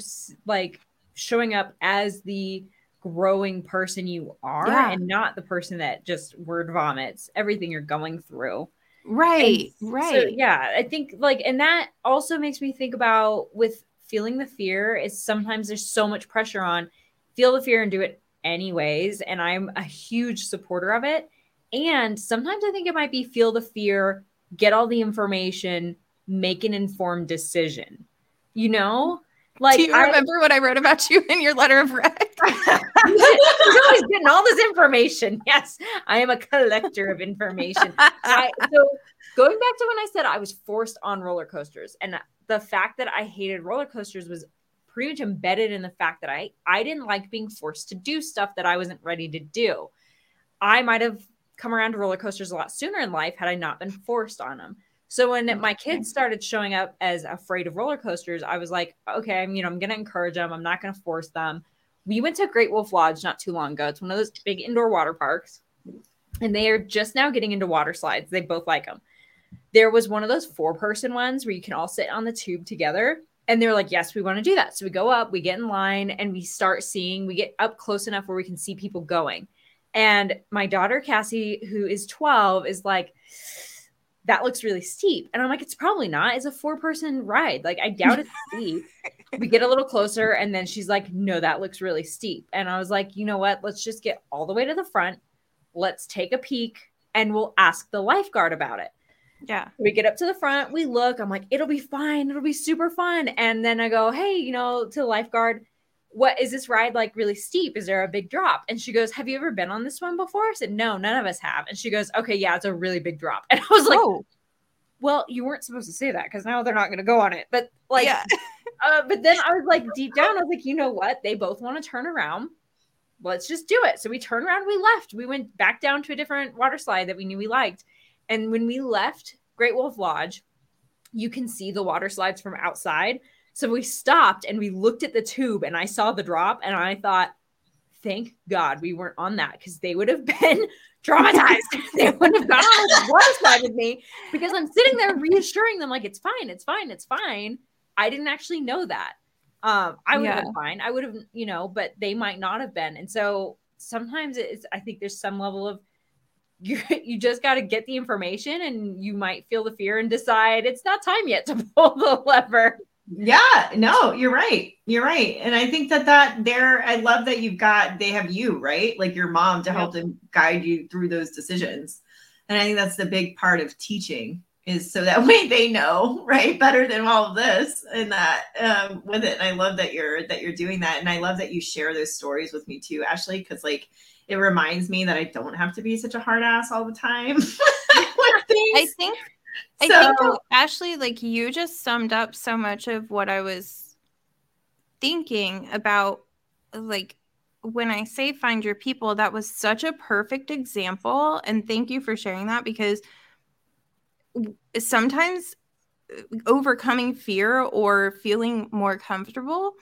like showing up as the growing person you are yeah. and not the person that just word vomits everything you're going through. Right, and right. So, yeah, I think like, and that also makes me think about with feeling the fear is sometimes there's so much pressure on feel the fear and do it anyways. And I'm a huge supporter of it. And sometimes I think it might be feel the fear, get all the information, make an informed decision. You know, like, do you I, remember what I wrote about you in your letter of rec? He's always getting all this information. Yes, I am a collector of information. I, so, going back to when I said I was forced on roller coasters, and the fact that I hated roller coasters was pretty much embedded in the fact that I I didn't like being forced to do stuff that I wasn't ready to do. I might have come around to roller coasters a lot sooner in life had I not been forced on them. So when oh, my kids started showing up as afraid of roller coasters, I was like, okay, I'm, you know, I'm going to encourage them. I'm not going to force them. We went to Great Wolf Lodge not too long ago. It's one of those big indoor water parks. and they are just now getting into water slides. They both like them. There was one of those four person ones where you can all sit on the tube together. And they're like, yes, we want to do that. So we go up, we get in line, and we start seeing, we get up close enough where we can see people going. And my daughter, Cassie, who is 12, is like, that looks really steep. And I'm like, it's probably not. It's a four person ride. Like, I doubt it's steep. We get a little closer, and then she's like, no, that looks really steep. And I was like, you know what? Let's just get all the way to the front. Let's take a peek and we'll ask the lifeguard about it. Yeah. We get up to the front, we look, I'm like, it'll be fine. It'll be super fun. And then I go, hey, you know, to the lifeguard, what is this ride like really steep? Is there a big drop? And she goes, Have you ever been on this one before? I said, No, none of us have. And she goes, Okay, yeah, it's a really big drop. And I was like, oh. Well, you weren't supposed to say that because now they're not going to go on it. But like, yeah. uh, but then I was like, deep down, I was like, you know what? They both want to turn around. Let's just do it. So we turned around, we left. We went back down to a different water slide that we knew we liked. And when we left Great Wolf Lodge, you can see the water slides from outside. So we stopped and we looked at the tube and I saw the drop and I thought, thank God we weren't on that because they would have been traumatized. they wouldn't have gone on the water slide with me because I'm sitting there reassuring them, like, it's fine, it's fine, it's fine. I didn't actually know that. Um, I would yeah. have been fine. I would have, you know, but they might not have been. And so sometimes it's, I think there's some level of you you just got to get the information and you might feel the fear and decide it's not time yet to pull the lever yeah no you're right you're right and i think that that there i love that you've got they have you right like your mom to help them guide you through those decisions and i think that's the big part of teaching is so that way they know right better than all of this and that um, with it and i love that you're that you're doing that and i love that you share those stories with me too ashleigh because like it reminds me that I don't have to be such a hard ass all the time. I think I so, think Ashleigh, like you just summed up so much of what I was thinking about like when I say find your people, that was such a perfect example. And thank you for sharing that because sometimes uh, overcoming fear or feeling more comfortable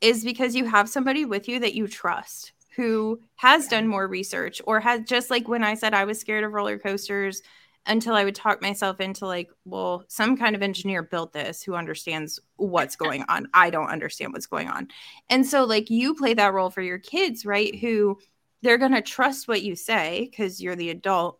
is because you have somebody with you that you trust who has done more research or has just like when I said I was scared of roller coasters until I would talk myself into like, well, some kind of engineer built this who understands what's going on. I don't understand what's going on. And so, like, you play that role for your kids, right? Who they're going to trust what you say because you're the adult,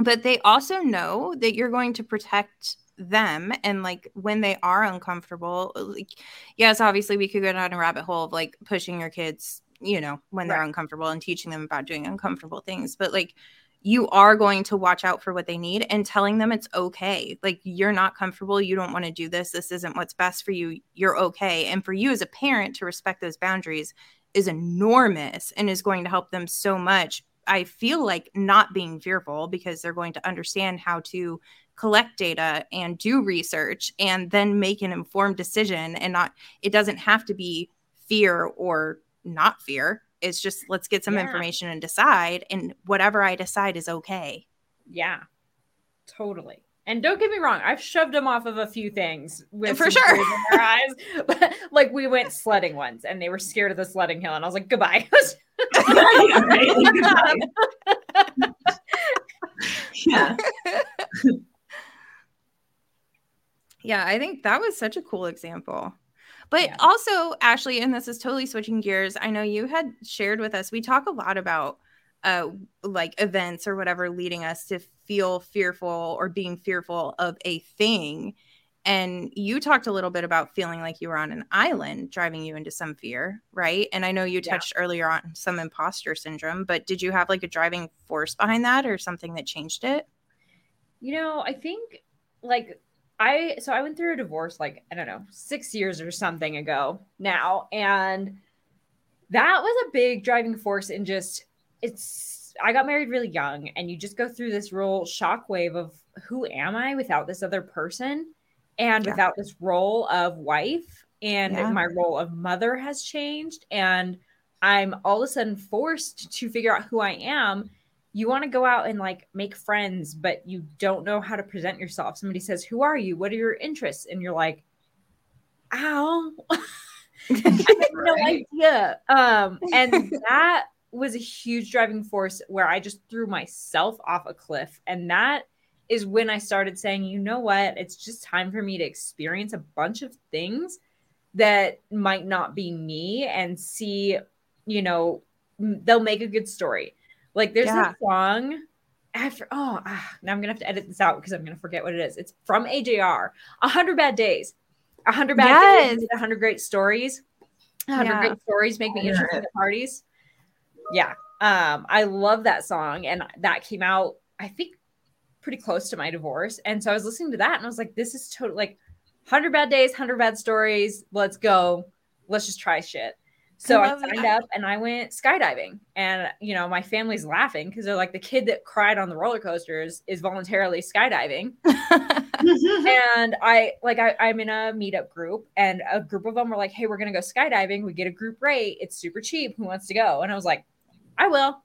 but they also know that you're going to protect them and like when they are uncomfortable uh, like yes obviously we could go down a rabbit hole of like pushing your kids you know, when they're right. uncomfortable and teaching them about doing uncomfortable things. But like you are going to watch out for what they need and telling them it's okay. Like you're not comfortable, you don't want to do this, this isn't what's best for you. You're okay. And for you as a parent to respect those boundaries is enormous and is going to help them so much. I feel like not being fearful because they're going to understand how to collect data and do research and then make an informed decision and not it doesn't have to be fear or not fear. It's just let's get some yeah. information and decide. And whatever I decide is okay. Yeah, totally. And don't get me wrong, I've shoved them off of a few things with for sure in their eyes. But like we went sledding once, and they were scared of the sledding hill, and I was like, "Goodbye." yeah. yeah, I think that was such a cool example. But yeah. also, Ashleigh, and this is totally switching gears. I know you had shared with us, we talk a lot about uh like events or whatever leading us to feel fearful or being fearful of a thing. And you talked a little bit about feeling like you were on an island driving you into some fear, right? And I know you touched yeah. earlier on some imposter syndrome, but did you have like a driving force behind that or something that changed it? You know, I think like I so I went through a divorce like I don't know six years or something ago now, and that was a big driving force in just it's. I got married really young, and you just go through this real shockwave of who am I without this other person, and yeah. without this role of wife, and yeah. my role of mother has changed, and I'm all of a sudden forced to figure out who I am you want to go out and like make friends, but you don't know how to present yourself. Somebody says, Who are you? What are your interests? And you're like, Ow. I have no idea. Um, and that was a huge driving force where I just threw myself off a cliff. And that is when I started saying, you know what? It's just time for me to experience a bunch of things that might not be me and see, you know, they'll make a good story. Like there's yeah. a song after oh ah, now I'm gonna have to edit this out because I'm gonna forget what it is. It's from AJR. A hundred bad days. A hundred bad yes. days. A hundred great stories. Hundred yeah. great stories make me interested in parties. Yeah. Um, I love that song, and that came out, I think, pretty close to my divorce. And so I was listening to that, and I was like, "This is totally like, hundred bad days, hundred bad stories. Let's go. Let's just try shit." So I, I signed that. up and I went skydiving. And, you know, my family's laughing because they're like, the kid that cried on the roller coasters is voluntarily skydiving. and I, like, I, I'm in a meetup group and a group of them were like, hey, we're going to go skydiving. We get a group rate. It's super cheap. Who wants to go? And I was like, I will.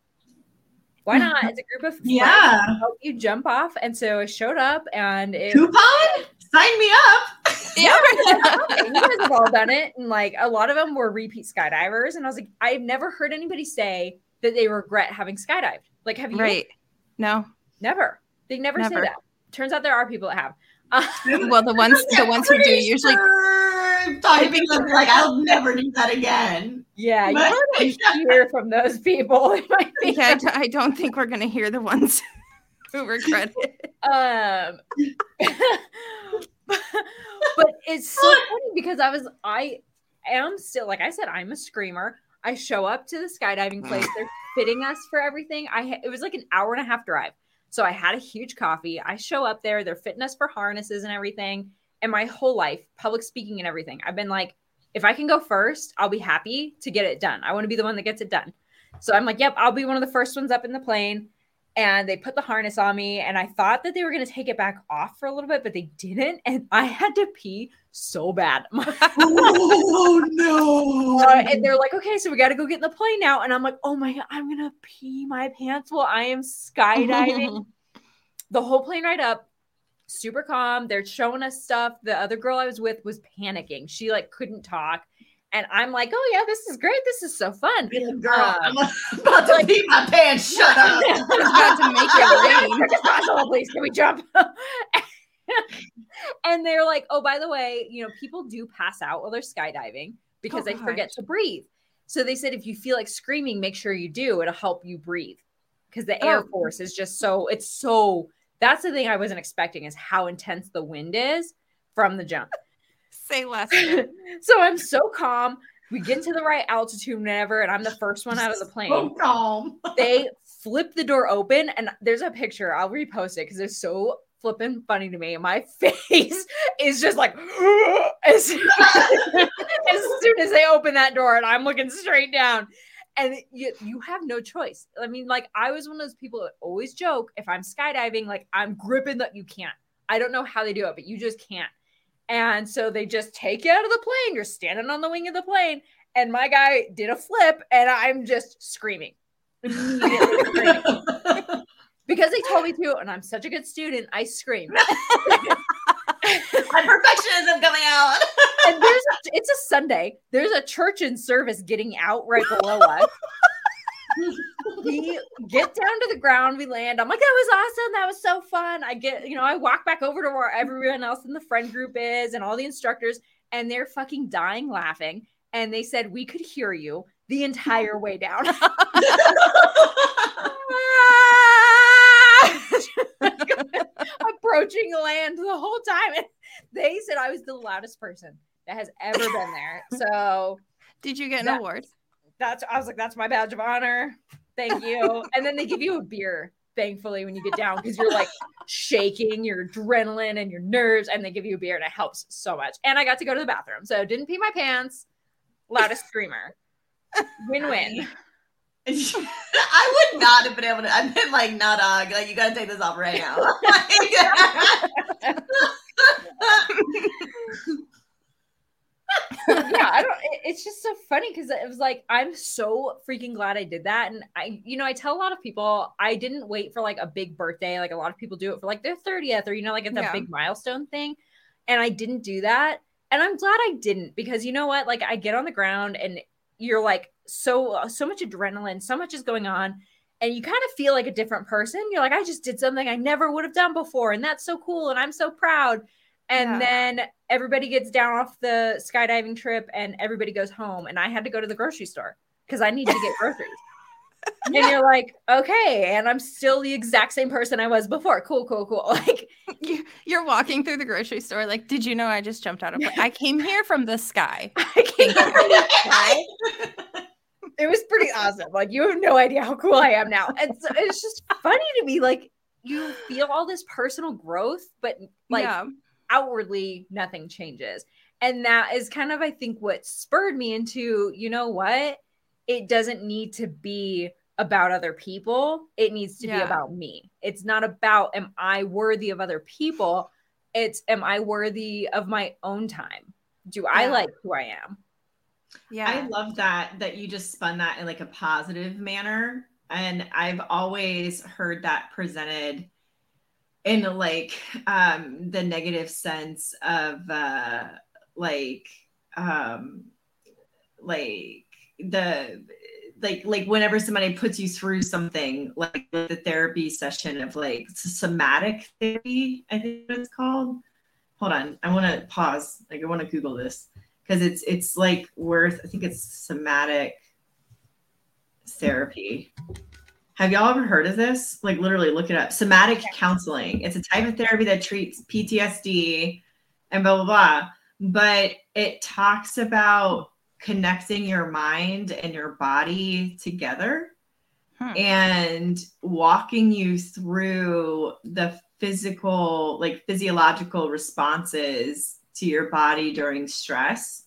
Why not? It's a group of yeah. Help you jump off. And so I showed up and it, coupon sign me up. Yeah, you guys have all done it, and like a lot of them were repeat skydivers. And I was like, I've never heard anybody say that they regret having skydived. Like, have you? Right? No, never. They never, never. say that. Turns out there are people that have. well, the ones the ones who do usually typing them like I'll never do that again. Yeah, but, you hear from those people. yeah, I don't think we're gonna hear the ones who regret it. Um, but it's so funny because I was I am still like I said I'm a screamer. I show up to the skydiving place. They're fitting us for everything. I it was like an hour and a half drive. So I had a huge coffee. I show up there. They're fitting us for harnesses and everything. And my whole life, public speaking and everything, I've been like, if I can go first, I'll be happy to get it done. I want to be the one that gets it done. So I'm like, yep, I'll be one of the first ones up in the plane. And they put the harness on me and i thought that they were going to take it back off for a little bit but they didn't and i had to pee so bad. Oh no. Uh, and they're like okay so we got to go get in the plane now. And i'm like oh my god i'm going to pee my pants while i am skydiving. The whole plane ride up super calm they're showing us stuff the other girl i was with was panicking she like couldn't talk and I'm like, oh yeah, this is great. This is so fun. Girl, uh, I'm about to like, pee my pants. Shut up. About to make it rain. please, can we jump? and they're like, oh, by the way, you know, people do pass out while they're skydiving because oh, they forget to breathe. So they said if you feel like screaming, make sure you do. It'll help you breathe because the Air oh. Force is just so. It's so. That's the thing I wasn't expecting is how intense the wind is from the jump. Say less. so I'm so calm. We get to the right altitude, whenever, and I'm the first one out of the plane. So calm. they flip the door open, and there's a picture. I'll repost it because it's so flipping funny to me. My face is just like as, as soon as they open that door, and I'm looking straight down. And you, you have no choice. I mean, like I was one of those people that always joke if I'm skydiving, like I'm gripping that you can't. I don't know how they do it, but you just can't. And so they just take you out of the plane. You're standing on the wing of the plane. And my guy did a flip, and I'm just screaming. screaming. because they told me to, and I'm such a good student, I scream. my perfectionism coming out. and there's a, it's a Sunday. There's a church in service getting out right below us we get down to the ground, we land. I'm like, that was awesome. That was so fun. I get, you know, I walk back over to where everyone else in the friend group is and all the instructors, and they're fucking dying laughing. And they said, we could hear you the entire way down. Approaching land the whole time. And they said I was the loudest person that has ever been there. So, did you get an award? that's I was like, that's my badge of honor. Thank you. and then they give you a beer, thankfully, when you get down because you're like shaking your adrenaline and your nerves, and they give you a beer, and it helps so much. And I got to go to the bathroom, so didn't pee my pants. Loudest screamer. Win win. I would not have been able to. I've been like, not uh, like you got to take this off right now yeah, I don't. It, it's just so funny because it was like I'm so freaking glad I did that, and I, you know, I tell a lot of people I didn't wait for like a big birthday, like a lot of people do it for like their thirtieth or you know, like it's yeah. a big milestone thing, and I didn't do that, and I'm glad I didn't because you know what, like I get on the ground and you're like so uh, so much adrenaline, so much is going on and you kind of feel like a different person. You're like, I just did something I never would have done before, and that's so cool, and I'm so proud. And yeah. then everybody gets down off the skydiving trip, and everybody goes home, and I had to go to the grocery store because I needed to get groceries. And you're like, okay, and I'm still the exact same person I was before. Cool, cool, cool. Like you're walking through the grocery store, like, did you know I just jumped out of? I came here from the sky. I came here from the sky it was pretty awesome. Like you have no idea how cool I am now. And so it's just funny to me. Like you feel all this personal growth, but like yeah. Outwardly nothing changes. And that is kind of, I think, what spurred me into, you know what? It doesn't need to be about other people. It needs to yeah. be about me. It's not about am I worthy of other people? It's am I worthy of my own time? Do yeah. I like who I am? Yeah. I love that that you just spun that in like a positive manner. And I've always heard that presented in like um the negative sense of uh like um like the like like whenever somebody puts you through something like the therapy session of like somatic therapy i think it's called. Hold on. I want to pause. Like i want to google this. Because it's it's like worth i think it's somatic therapy have y'all ever heard of this? Like literally look it up. Somatic counseling. It's a type of therapy that treats ptsd and blah blah blah. But it talks about connecting your mind and your body together hmm. and walking you through the physical like physiological responses to your body during stress.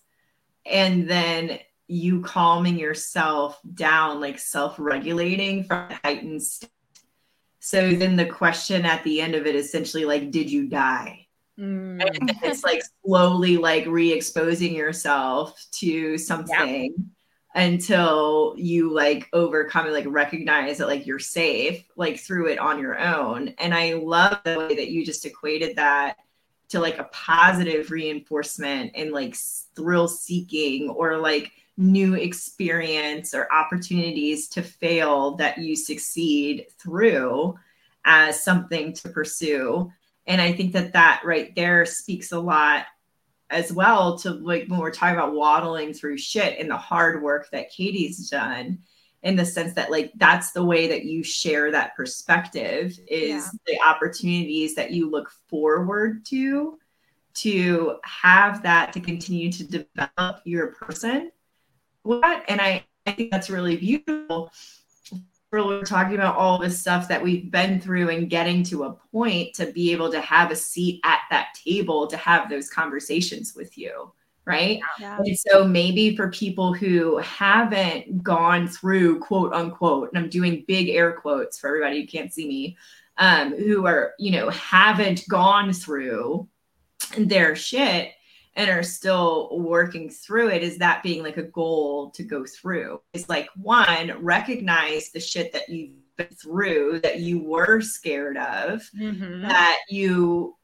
And then you calming yourself down like self-regulating from heightened state. so then the question at the end of it essentially like did you die mm. and it's like slowly like re-exposing yourself to something yeah. until you like overcome and like recognize that like you're safe like through it on your own and i love the way that you just equated that to like a positive reinforcement and like thrill seeking or like new experience or opportunities to fail that you succeed through as something to pursue and i think that that right there speaks a lot as well to like when we're talking about waddling through shit and the hard work that katie's done in the sense that like that's the way that you share that perspective is yeah. the opportunities that you look forward to to have that to continue to develop your person what and i i think that's really beautiful we're talking about all this stuff that we've been through and getting to a point to be able to have a seat at that table to have those conversations with you right? Yeah. And so maybe for people who haven't gone through quote unquote, and I'm doing big air quotes for everybody who can't see me, um, who are, you know, haven't gone through their shit and are still working through it, is that being like a goal to go through? It's like one, recognize the shit that you've been through that you were scared of, mm-hmm. that you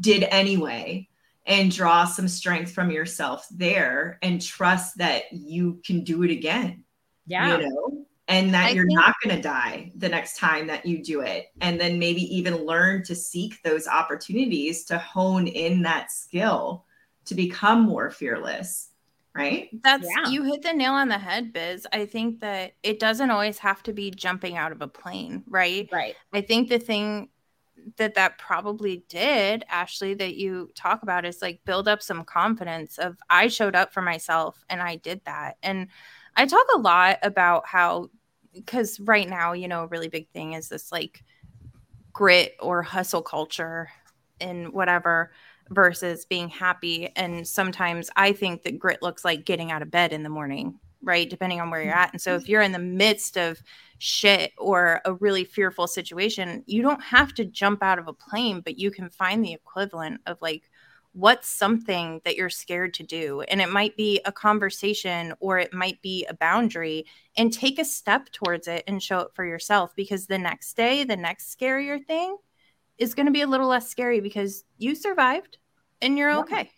did anyway and draw some strength from yourself there and trust that you can do it again. Yeah. You know, and that I you're think- not going to die the next time that you do it. And then maybe even learn to seek those opportunities to hone in that skill to become more fearless. Right. That's yeah. you hit the nail on the head, Biz. I think that it doesn't always have to be jumping out of a plane, right? Right. I think the thing that that probably did ashleigh that you talk about is like build up some confidence of i showed up for myself and i did that and i talk a lot about how because right now you know a really big thing is this like grit or hustle culture and whatever versus being happy. And sometimes i think that grit looks like getting out of bed in the morning right? Depending on where you're at. And so if mm-hmm. you're in the midst of shit or a really fearful situation, you don't have to jump out of a plane, but you can find the equivalent of like, what's something that you're scared to do? And it might be a conversation or it might be a boundary, and take a step towards it and show it for yourself because the next day, the next scarier thing is going to be a little less scary because you survived and you're okay.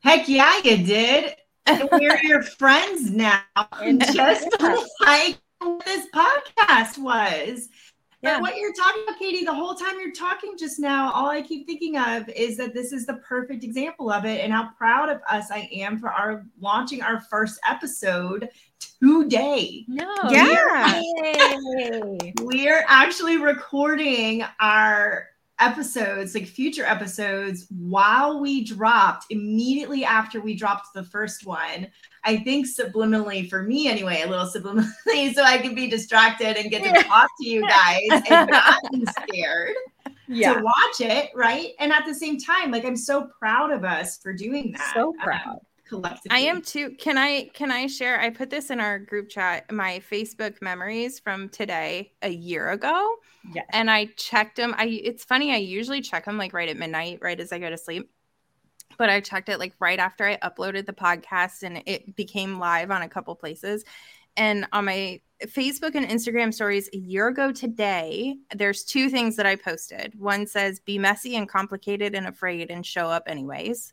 Heck yeah, you did. and we're your friends now. And just like this podcast was. Yeah. But what you're talking about, Katie, the whole time you're talking just now, all I keep thinking of is that this is the perfect example of it and how proud of us I am for our launching our first episode today. No. Yeah. We're, we're actually recording our episodes, like future episodes, while we dropped immediately after we dropped the first one. I think subliminally for me anyway, a little subliminally, so I can be distracted and get to talk to you guys and not be scared yeah. to watch it, right? And at the same time, like I'm so proud of us for doing that. So proud. Um, collectively. I am too. Can I can I share? I put this in our group chat, my Facebook memories from today a year ago. Yeah. And I checked them. I it's funny, I usually check them like right at midnight, right as I go to sleep. But I checked it like right after I uploaded the podcast and it became live on a couple places. And on my Facebook and Instagram stories a year ago today, there's two things that I posted. One says, be messy and complicated and afraid and show up anyways.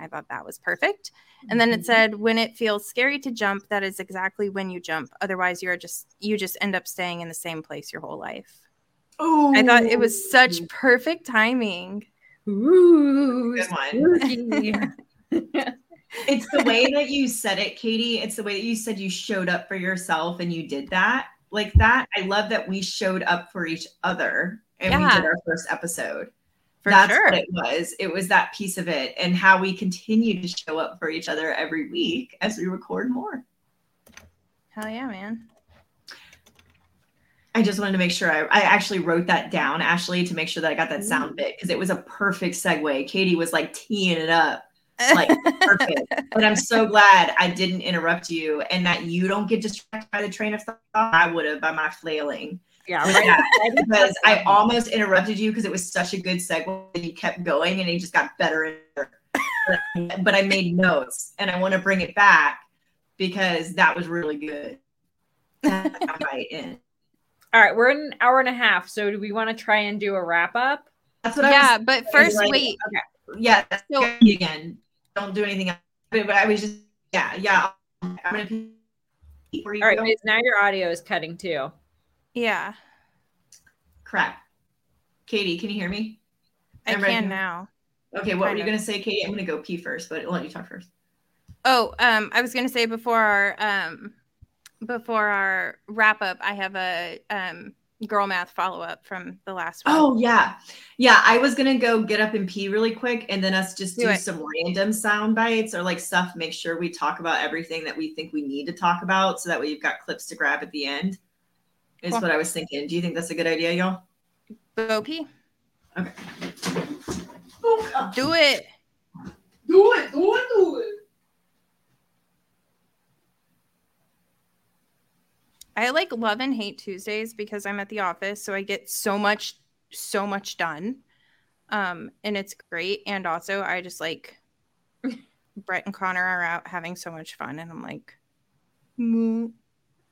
I thought that was perfect. And then it mm-hmm. said, when it feels scary to jump, that is exactly when you jump. Otherwise, you're just, you just end up staying in the same place your whole life. Oh, I thought it was such perfect timing. Ooh, good it's the way that you said it, Katie. It's the way that you said you showed up for yourself and you did that. Like that. I love that we showed up for each other and yeah. we did our first episode. For That's sure. what it was. It was that piece of it and how we continue to show up for each other every week as we record more. Hell yeah, man. I just wanted to make sure I, I actually wrote that down, Ashleigh, to make sure that I got that mm. sound bit because it was a perfect segue. Katie was like teeing it up. Like perfect. but I'm so glad I didn't interrupt you and that you don't get distracted by the train of thought. I would have by my flailing. Yeah, right. because I almost interrupted you because it was such a good segue. That you kept going and it just got better and better. but I made notes and I want to bring it back because that was really good. right in. All right, we're in an hour and a half. So do we want to try and do a wrap up? That's what yeah, I was, but first like, wait. Okay. Yeah, so, again. Don't do anything else. But I was just yeah, yeah. I'm gonna All right, now your audio is cutting too. Yeah. Crap. Katie, can you hear me? I I'm can now. Okay, what kind were you gonna say, Katie? I'm gonna go pee first, but I'll let you talk first. Oh, um, I was gonna say before our um before our wrap up, I have a um girl math follow up from the last one. Oh yeah. Yeah. I was gonna go get up and pee really quick and then us just do, do some random sound bites or like stuff, make sure we talk about everything that we think we need to talk about so that way you've got clips to grab at the end. Is cool. what I was thinking. Do you think that's a good idea, y'all? Go pee. Okay. Do it. Do it. Do it. Do it. I like love and hate Tuesdays because I'm at the office, so I get so much, so much done. Um, and it's great. And also, I just like Brett and Connor are out having so much fun, and I'm like, Moo.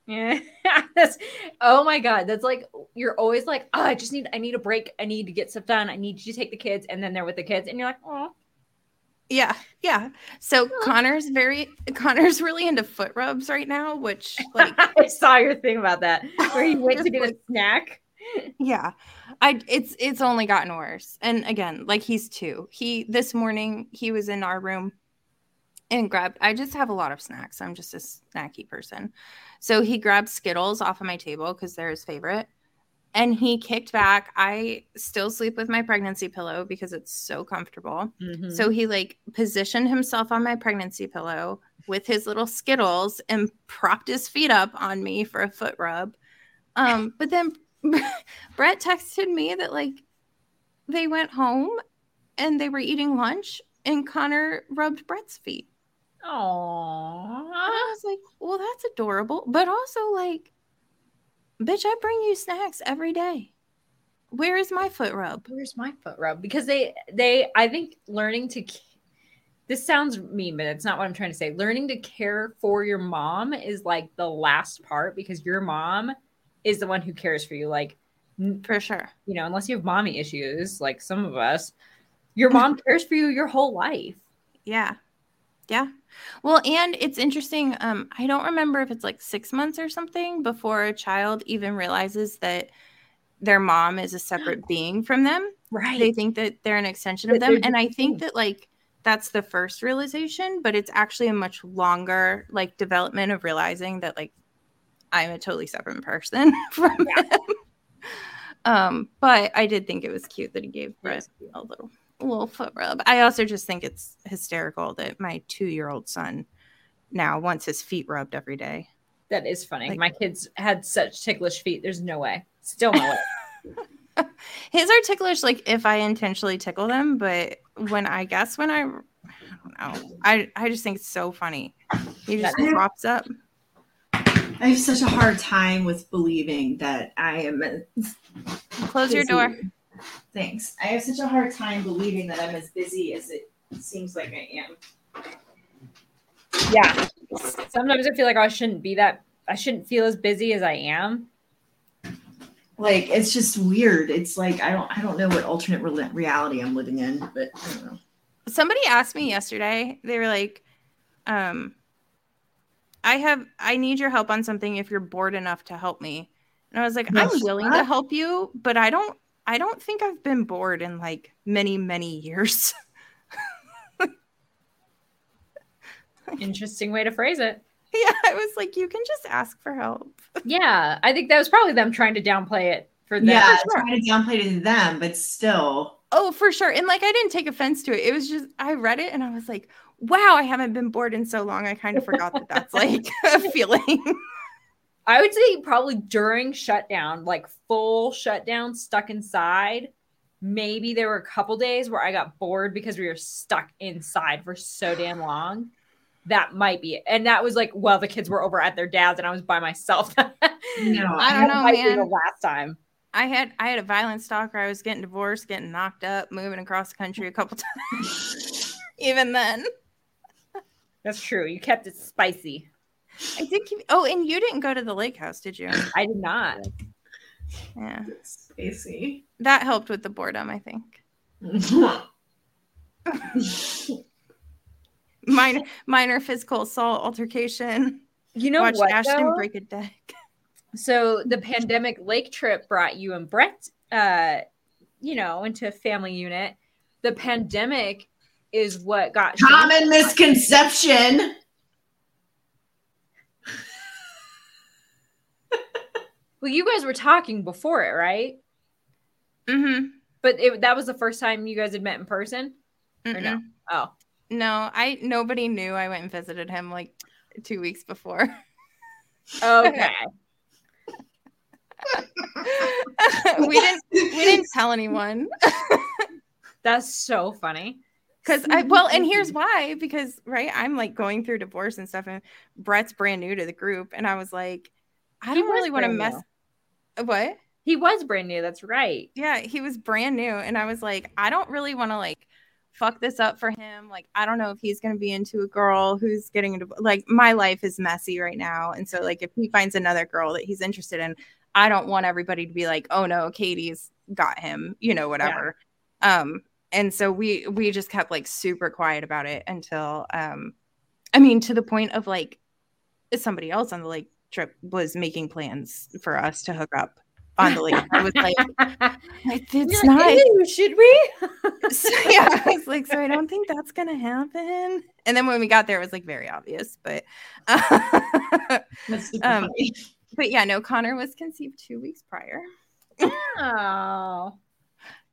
Yeah. that's oh my god, that's like you're always like, oh, I just need, I need a break, I need to get stuff done, I need you to take the kids, and then they're with the kids, and you're like, oh, yeah, yeah. So Connor's very Connor's really into foot rubs right now, which like I saw your thing about that where he went to get a snack. Yeah. I it's it's only gotten worse. And again, like he's two. He this morning he was in our room and grabbed I just have a lot of snacks. I'm just a snacky person. So he grabbed Skittles off of my table because they're his favorite and he kicked back. I still sleep with my pregnancy pillow because it's so comfortable. Mm-hmm. So he like positioned himself on my pregnancy pillow with his little skittles and propped his feet up on me for a foot rub. Um, but then Brett texted me that like they went home and they were eating lunch and Connor rubbed Brett's feet. Oh, I was like, well, that's adorable, but also like Bitch, I bring you snacks every day. Where is my foot rub? Where's my foot rub? Because they they I think learning to this sounds mean, but it's not what I'm trying to say. Learning to care for your mom is like the last part because your mom is the one who cares for you. Like for sure. You know, unless you have mommy issues, like some of us, your mom cares for you your whole life. Yeah. Yeah. Well, and it's interesting. Um, I don't remember if it's like six months or something before a child even realizes that their mom is a separate being from them. Right. They think that they're an extension of them. And I think that like that's the first realization, but it's actually a much longer like development of realizing that like I'm a totally separate person from yeah. them. Um, but I did think it was cute that he gave Brett a little little foot rub. I also just think it's hysterical that my two year old son now wants his feet rubbed every day. That is funny. Like, my kids had such ticklish feet. There's no way. Still no way. His are ticklish, like if I intentionally tickle them, but when I guess when I, I don't know, I I just think it's so funny. He just pops up. I have such a hard time with believing that I am. Close your door. Thanks. I have such a hard time believing that I'm as busy as it seems like I am. Yeah. Sometimes I feel like I shouldn't be that. I shouldn't feel as busy as I am. Like it's just weird. It's like I don't. I don't know what alternate re- reality I'm living in, but I don't know. Somebody asked me yesterday. They were like, um, I have I need your help on something if you're bored enough to help me. And I was like, I'm willing to help you, but I don't I don't think I've been bored in like many, many years. Interesting way to phrase it. Yeah, I was like, you can just ask for help. yeah, I think that was probably them trying to downplay it for them. Yeah, for sure. trying to downplay it to them, but still. Oh, for sure. And like, I didn't take offense to it. It was just, I read it and I was like, wow, I haven't been bored in so long. I kind of forgot that that's like a feeling. I would say probably during shutdown, like full shutdown, stuck inside. Maybe there were a couple days where I got bored because we were stuck inside for so damn long. That might be it. And that was like, well, the kids were over at their dad's and I was by myself. no, I don't know, man. The last time. I had I had a violent stalker. I was getting divorced, getting knocked up, moving across the country a couple times. Even then. That's true. You kept it spicy. I think. You, oh, and you didn't go to the lake house, did you? I did not. Yeah, spicy. That helped with the boredom, I think. minor, minor physical assault altercation. You know Watched what? Ashton though? break a deck. So the pandemic lake trip brought you and Brett, uh, you know, into a family unit. The pandemic is what got common misconception. Well, you guys were talking before it, right? Mm-hmm. But it, that was the first time you guys had met in person, Mm-mm. or no? Oh, no, I nobody knew. I went and visited him like two weeks before. Okay. we didn't we didn't tell anyone. That's so funny. Cause I well, and here's why, because right, I'm like going through divorce and stuff, and Brett's brand new to the group, and I was like, I don't really want to mess new. What? He was brand new, that's right. Yeah, he was brand new, and I was like, I don't really want to like fuck this up for him. Like, I don't know if he's gonna be into a girl who's getting into like my life is messy right now. And so like if he finds another girl that he's interested in, I don't want everybody to be like, oh no, Katie's got him, you know, whatever. Yeah. Um, and so we we just kept like super quiet about it until um i mean to the point of like somebody else on the lake trip was making plans for us to hook up on the lake. I was like it's not like, should we? So, yeah i was like so i don't think that's gonna happen. And then when we got there it was like very obvious but uh, um, but yeah no connor was conceived two weeks prior. Oh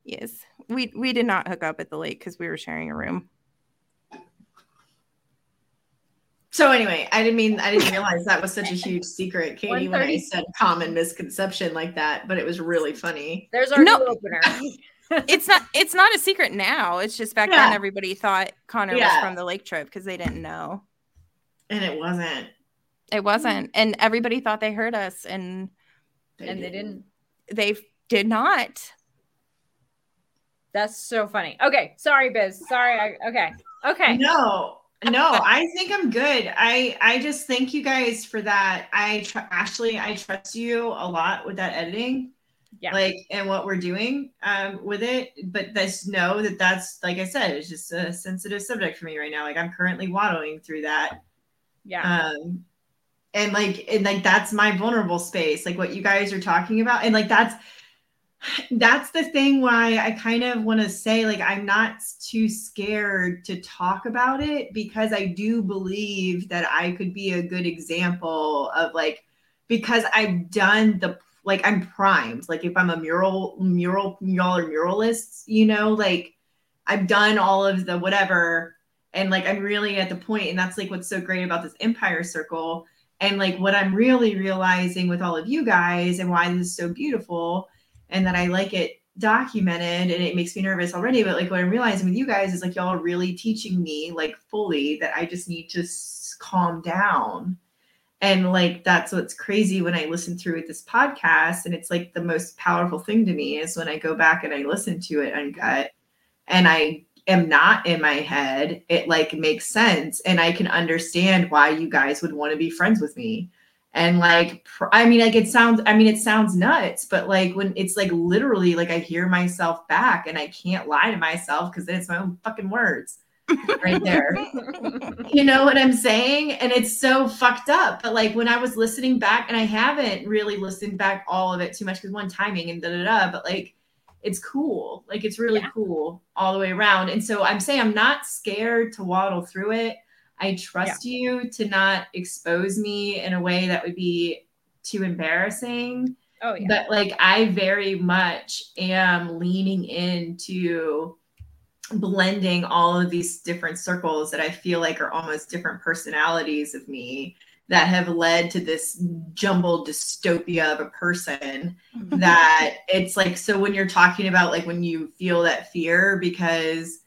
yes. We we did not hook up at the lake because we were sharing a room. So anyway, I didn't mean I didn't realize that was such a huge secret, Katie, when I said common misconception like that, but it was really funny. There's our no. opener. it's not it's not a secret now. It's just back yeah. then everybody thought Connor yeah. was from the lake trip because they didn't know. And it wasn't. It wasn't. And everybody thought they heard us and they and didn't. they didn't. They did not. That's so funny. Okay, sorry, Biz. Sorry. I, okay. Okay. No, no. I think I'm good. I I just thank you guys for that. I tr- Ashleigh, I trust you a lot with that editing. yeah. like and what we're doing um with it but just know that that's like i said it's just a sensitive subject for me right now like i'm currently waddling through that yeah um and like and like that's my vulnerable space like what you guys are talking about and like that's that's the thing why i kind of want to say like i'm not too scared to talk about it because i do believe that i could be a good example of like because i've done the like i'm primed. Like if i'm a mural mural mural or muralists you know like i've done all of the whatever. And like i'm really at the point and that's like what's so great about this empire circle. And like what I'm really realizing with all of you guys and why this is so beautiful and that I like it documented and it makes me nervous already. But like what I'm realizing with you guys is like y'all really teaching me like fully that I just need to calm down. And like that's what's crazy when I listen through this podcast. And it's like the most powerful thing to me is when I go back and I listen to it uncut and I am not in my head, it like makes sense. And I can understand why you guys would want to be friends with me. And like, pr- I mean, like it sounds, I mean, it sounds nuts, but like when it's like literally like I hear myself back and I can't lie to myself because then it's my own fucking words right there. you know what I'm saying? And it's so fucked up. But like when I was listening back, and I haven't really listened back all of it too much because one timing and da da da, but like it's cool. Like it's really yeah. cool all the way around. And so I'm saying I'm not scared to waddle through it. I trust yeah. you to not expose me in a way that would be too embarrassing. Oh yeah. But like I very much am leaning into blending all of these different circles that I feel like are almost different personalities of me that have led to this jumbled dystopia of a person mm-hmm. that it's like so when you're talking about like when you feel that fear because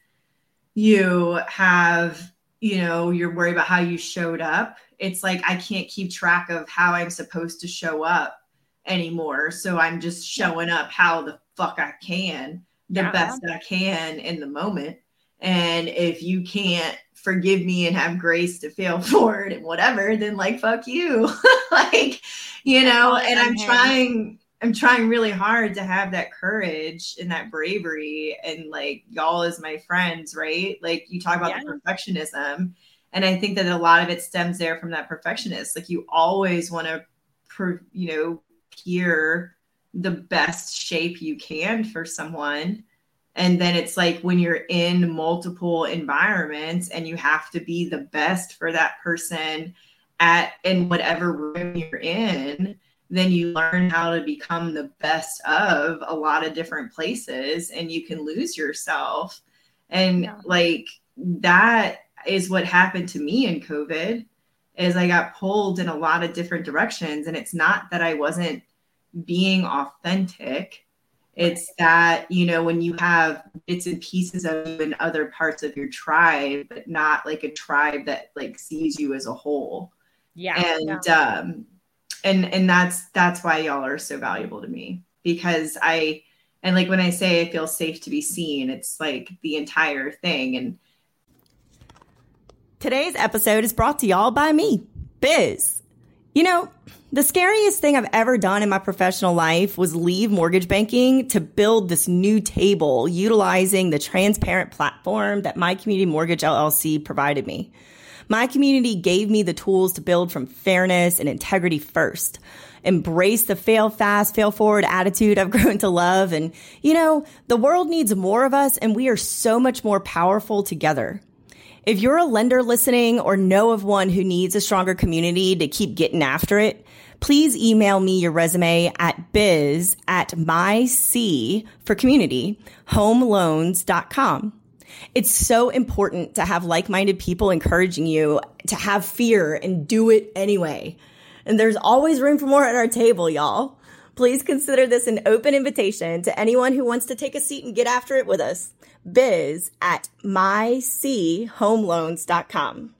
you have you know you're worried about how you showed up it's like i can't keep track of how i'm supposed to show up anymore so i'm just showing up how the fuck i can the yeah. best i can in the moment and if you can't forgive me and have grace to fail forward and whatever, then like fuck you. like, you know, and I'm trying I'm trying really hard to have that courage and that bravery and like y'all is my friends, right? Like you talk about yeah. the perfectionism. And I think that a lot of it stems there from that perfectionist. Like you always want to, you know, hear the best shape you can for someone and then it's like when you're in multiple environments and you have to be the best for that person at in whatever room you're in then you learn how to become the best of a lot of different places and you can lose yourself and yeah. like that is what happened to me in covid is i got pulled in a lot of different directions and it's not that i wasn't being authentic it's that, you know, when you have bits and pieces of you in other parts of your tribe, but not like a tribe that like sees you as a whole. Yeah. And yeah. um and and that's that's why y'all are so valuable to me because I and like when I say I feel safe to be seen, it's like the entire thing. And today's episode is brought to y'all by me, Biz. You know, the scariest thing I've ever done in my professional life was leave mortgage banking to build this new table utilizing the transparent platform that My Community Mortgage LLC provided me. My community gave me the tools to build from fairness and integrity first. Embrace the fail fast, fail forward attitude I've grown to love. And, you know, the world needs more of us and we are so much more powerful together. If you're a lender listening or know of one who needs a stronger community to keep getting after it, please email me your resume at biz at myc for community homeloans.com. It's so important to have like-minded people encouraging you to have fear and do it anyway. And there's always room for more at our table, y'all. Please consider this an open invitation to anyone who wants to take a seat and get after it with us biz at mychomeloans.com.